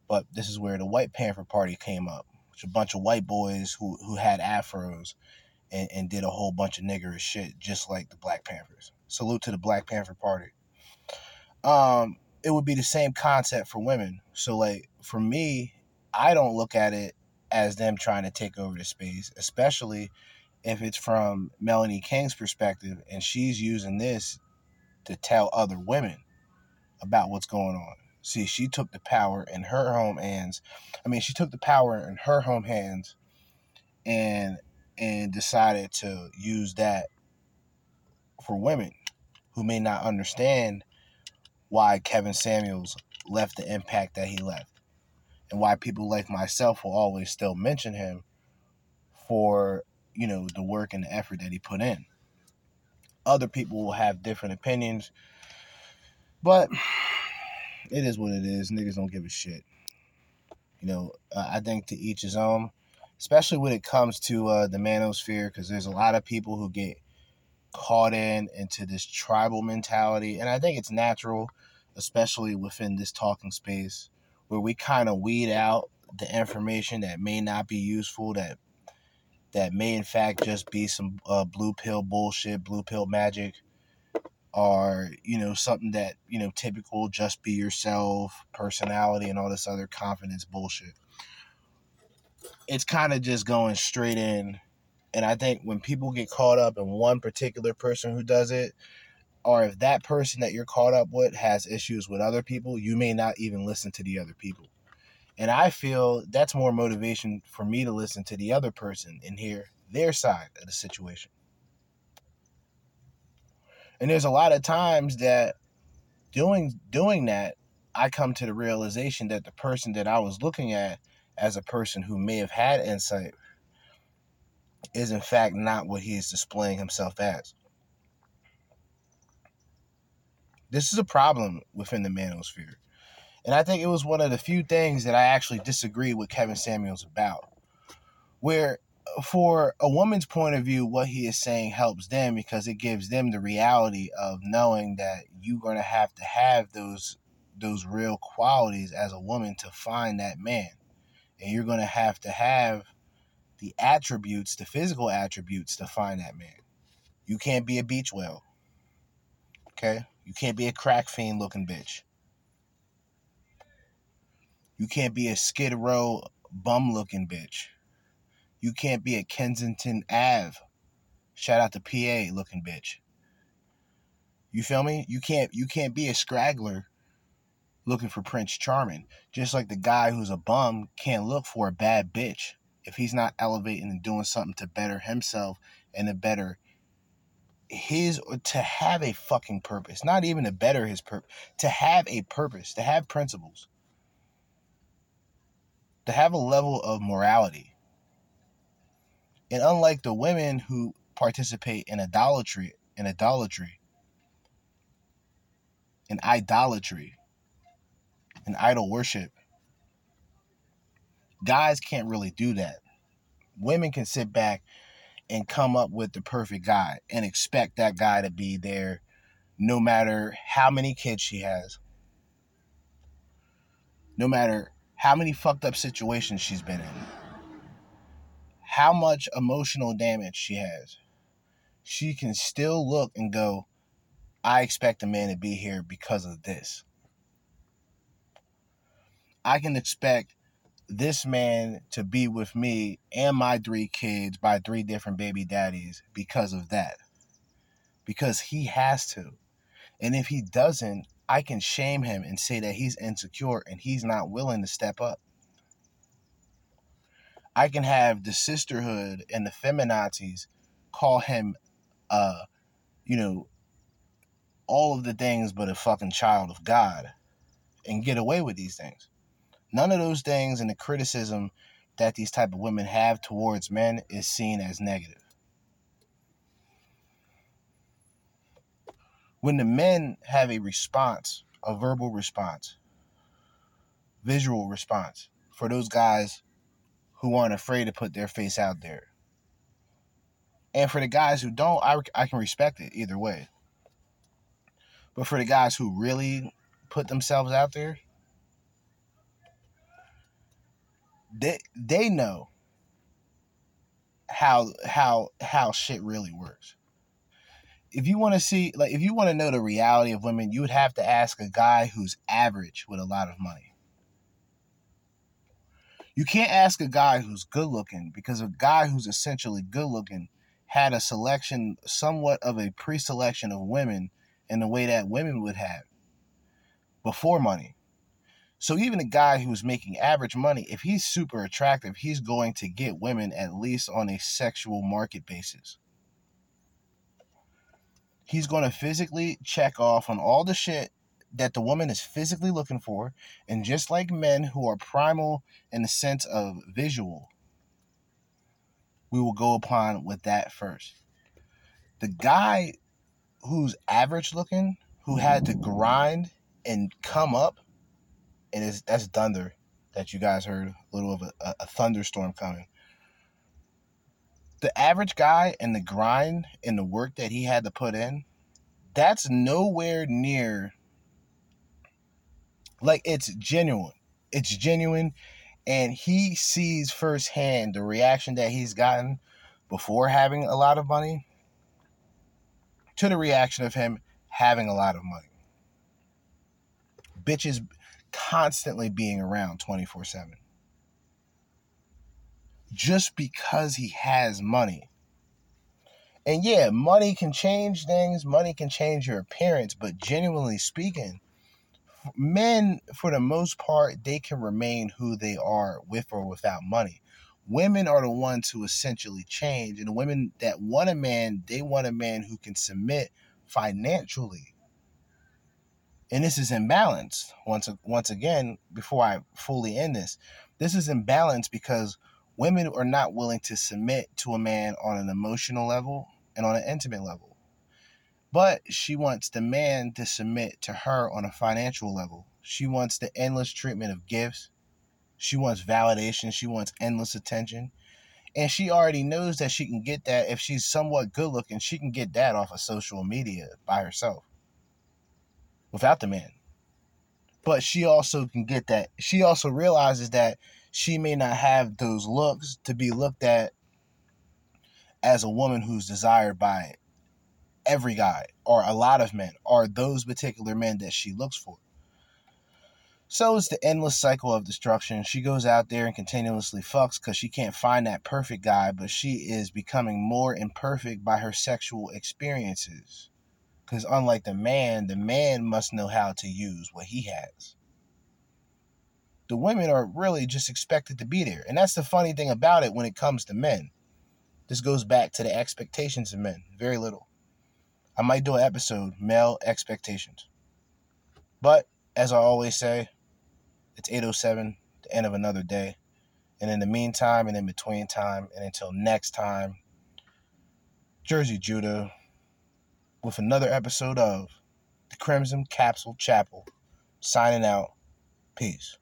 but this is where the white panther party came up. Which a bunch of white boys who who had afros and, and did a whole bunch of niggerish shit just like the black panthers. Salute to the black panther party. Um it would be the same concept for women so like for me i don't look at it as them trying to take over the space especially if it's from melanie king's perspective and she's using this to tell other women about what's going on See, she took the power in her home hands. I mean, she took the power in her home hands and and decided to use that for women who may not understand why Kevin Samuels left the impact that he left and why people like myself will always still mention him for, you know, the work and the effort that he put in. Other people will have different opinions, but it is what it is. Niggas don't give a shit. You know, I think to each his own, especially when it comes to uh, the manosphere, because there's a lot of people who get caught in into this tribal mentality, and I think it's natural, especially within this talking space, where we kind of weed out the information that may not be useful, that that may in fact just be some uh, blue pill bullshit, blue pill magic, are you know something that you know typical just be yourself personality and all this other confidence bullshit. It's kind of just going straight in and i think when people get caught up in one particular person who does it or if that person that you're caught up with has issues with other people you may not even listen to the other people. And i feel that's more motivation for me to listen to the other person and hear their side of the situation. And there's a lot of times that doing doing that, I come to the realization that the person that I was looking at as a person who may have had insight is in fact not what he is displaying himself as. This is a problem within the manosphere. And I think it was one of the few things that I actually disagree with Kevin Samuels about. Where for a woman's point of view, what he is saying helps them because it gives them the reality of knowing that you're going to have to have those those real qualities as a woman to find that man. And you're going to have to have the attributes, the physical attributes to find that man. You can't be a beach whale. Okay? You can't be a crack fiend looking bitch. You can't be a skid row bum looking bitch. You can't be a Kensington Ave. Shout out to PA looking bitch. You feel me? You can't you can't be a scraggler looking for Prince Charming. Just like the guy who's a bum can't look for a bad bitch if he's not elevating and doing something to better himself and to better his to have a fucking purpose. Not even to better his purpose, to have a purpose, to have principles. To have a level of morality. And unlike the women who participate in idolatry, in idolatry, in idolatry, in idol worship, guys can't really do that. Women can sit back and come up with the perfect guy and expect that guy to be there no matter how many kids she has, no matter how many fucked up situations she's been in, how much emotional damage she has. She can still look and go, I expect a man to be here because of this. I can expect this man to be with me and my three kids by three different baby daddies because of that. Because he has to. And if he doesn't, I can shame him and say that he's insecure and he's not willing to step up. I can have the sisterhood and the feminazis call him uh you know all of the things but a fucking child of God and get away with these things. None of those things and the criticism that these type of women have towards men is seen as negative. When the men have a response, a verbal response, visual response for those guys who aren't afraid to put their face out there. And for the guys who don't, I, I can respect it either way. But for the guys who really put themselves out there, they they know how how how shit really works. If you want to see like if you want to know the reality of women, you would have to ask a guy who's average with a lot of money. You can't ask a guy who's good looking because a guy who's essentially good looking had a selection somewhat of a pre-selection of women in the way that women would have before money. So even a guy who's making average money, if he's super attractive, he's going to get women at least on a sexual market basis. He's going to physically check off on all the shit that the woman is physically looking for. And just like men who are primal in the sense of visual, we will go upon with that first. The guy who's average looking, who had to grind and come up, and it's, that's thunder that you guys heard, a little of a, a thunderstorm coming. The average guy and the grind and the work that he had to put in, that's nowhere near like it's genuine. It's genuine. And he sees firsthand the reaction that he's gotten before having a lot of money to the reaction of him having a lot of money. Bitches constantly being around 24 7. Just because he has money. And yeah, money can change things, money can change your appearance, but genuinely speaking, men, for the most part, they can remain who they are with or without money. Women are the ones who essentially change, and women that want a man, they want a man who can submit financially. And this is imbalanced. Once once again, before I fully end this, this is imbalanced because women are not willing to submit to a man on an emotional level and on an intimate level. But she wants the man to submit to her on a financial level. She wants the endless treatment of gifts. She wants validation. She wants endless attention. And she already knows that she can get that if she's somewhat good looking, she can get that off of social media by herself without the man. But she also can get that. She also realizes that she may not have those looks to be looked at as a woman who's desired by every guy or a lot of men or those particular men that she looks for. So it's the endless cycle of destruction. She goes out there and continuously fucks because she can't find that perfect guy, but she is becoming more imperfect by her sexual experiences. Because unlike the man, the man must know how to use what he has. The women are really just expected to be there. And that's the funny thing about it when it comes to men. This goes back to the expectations of men. Very little. I might do an episode, male expectations. But as I always say, it's 807, the end of another day. And in the meantime and in between time, and until next time, Jerzee Judah with another episode of the Crimson Capsule Chapel. Signing out. Peace.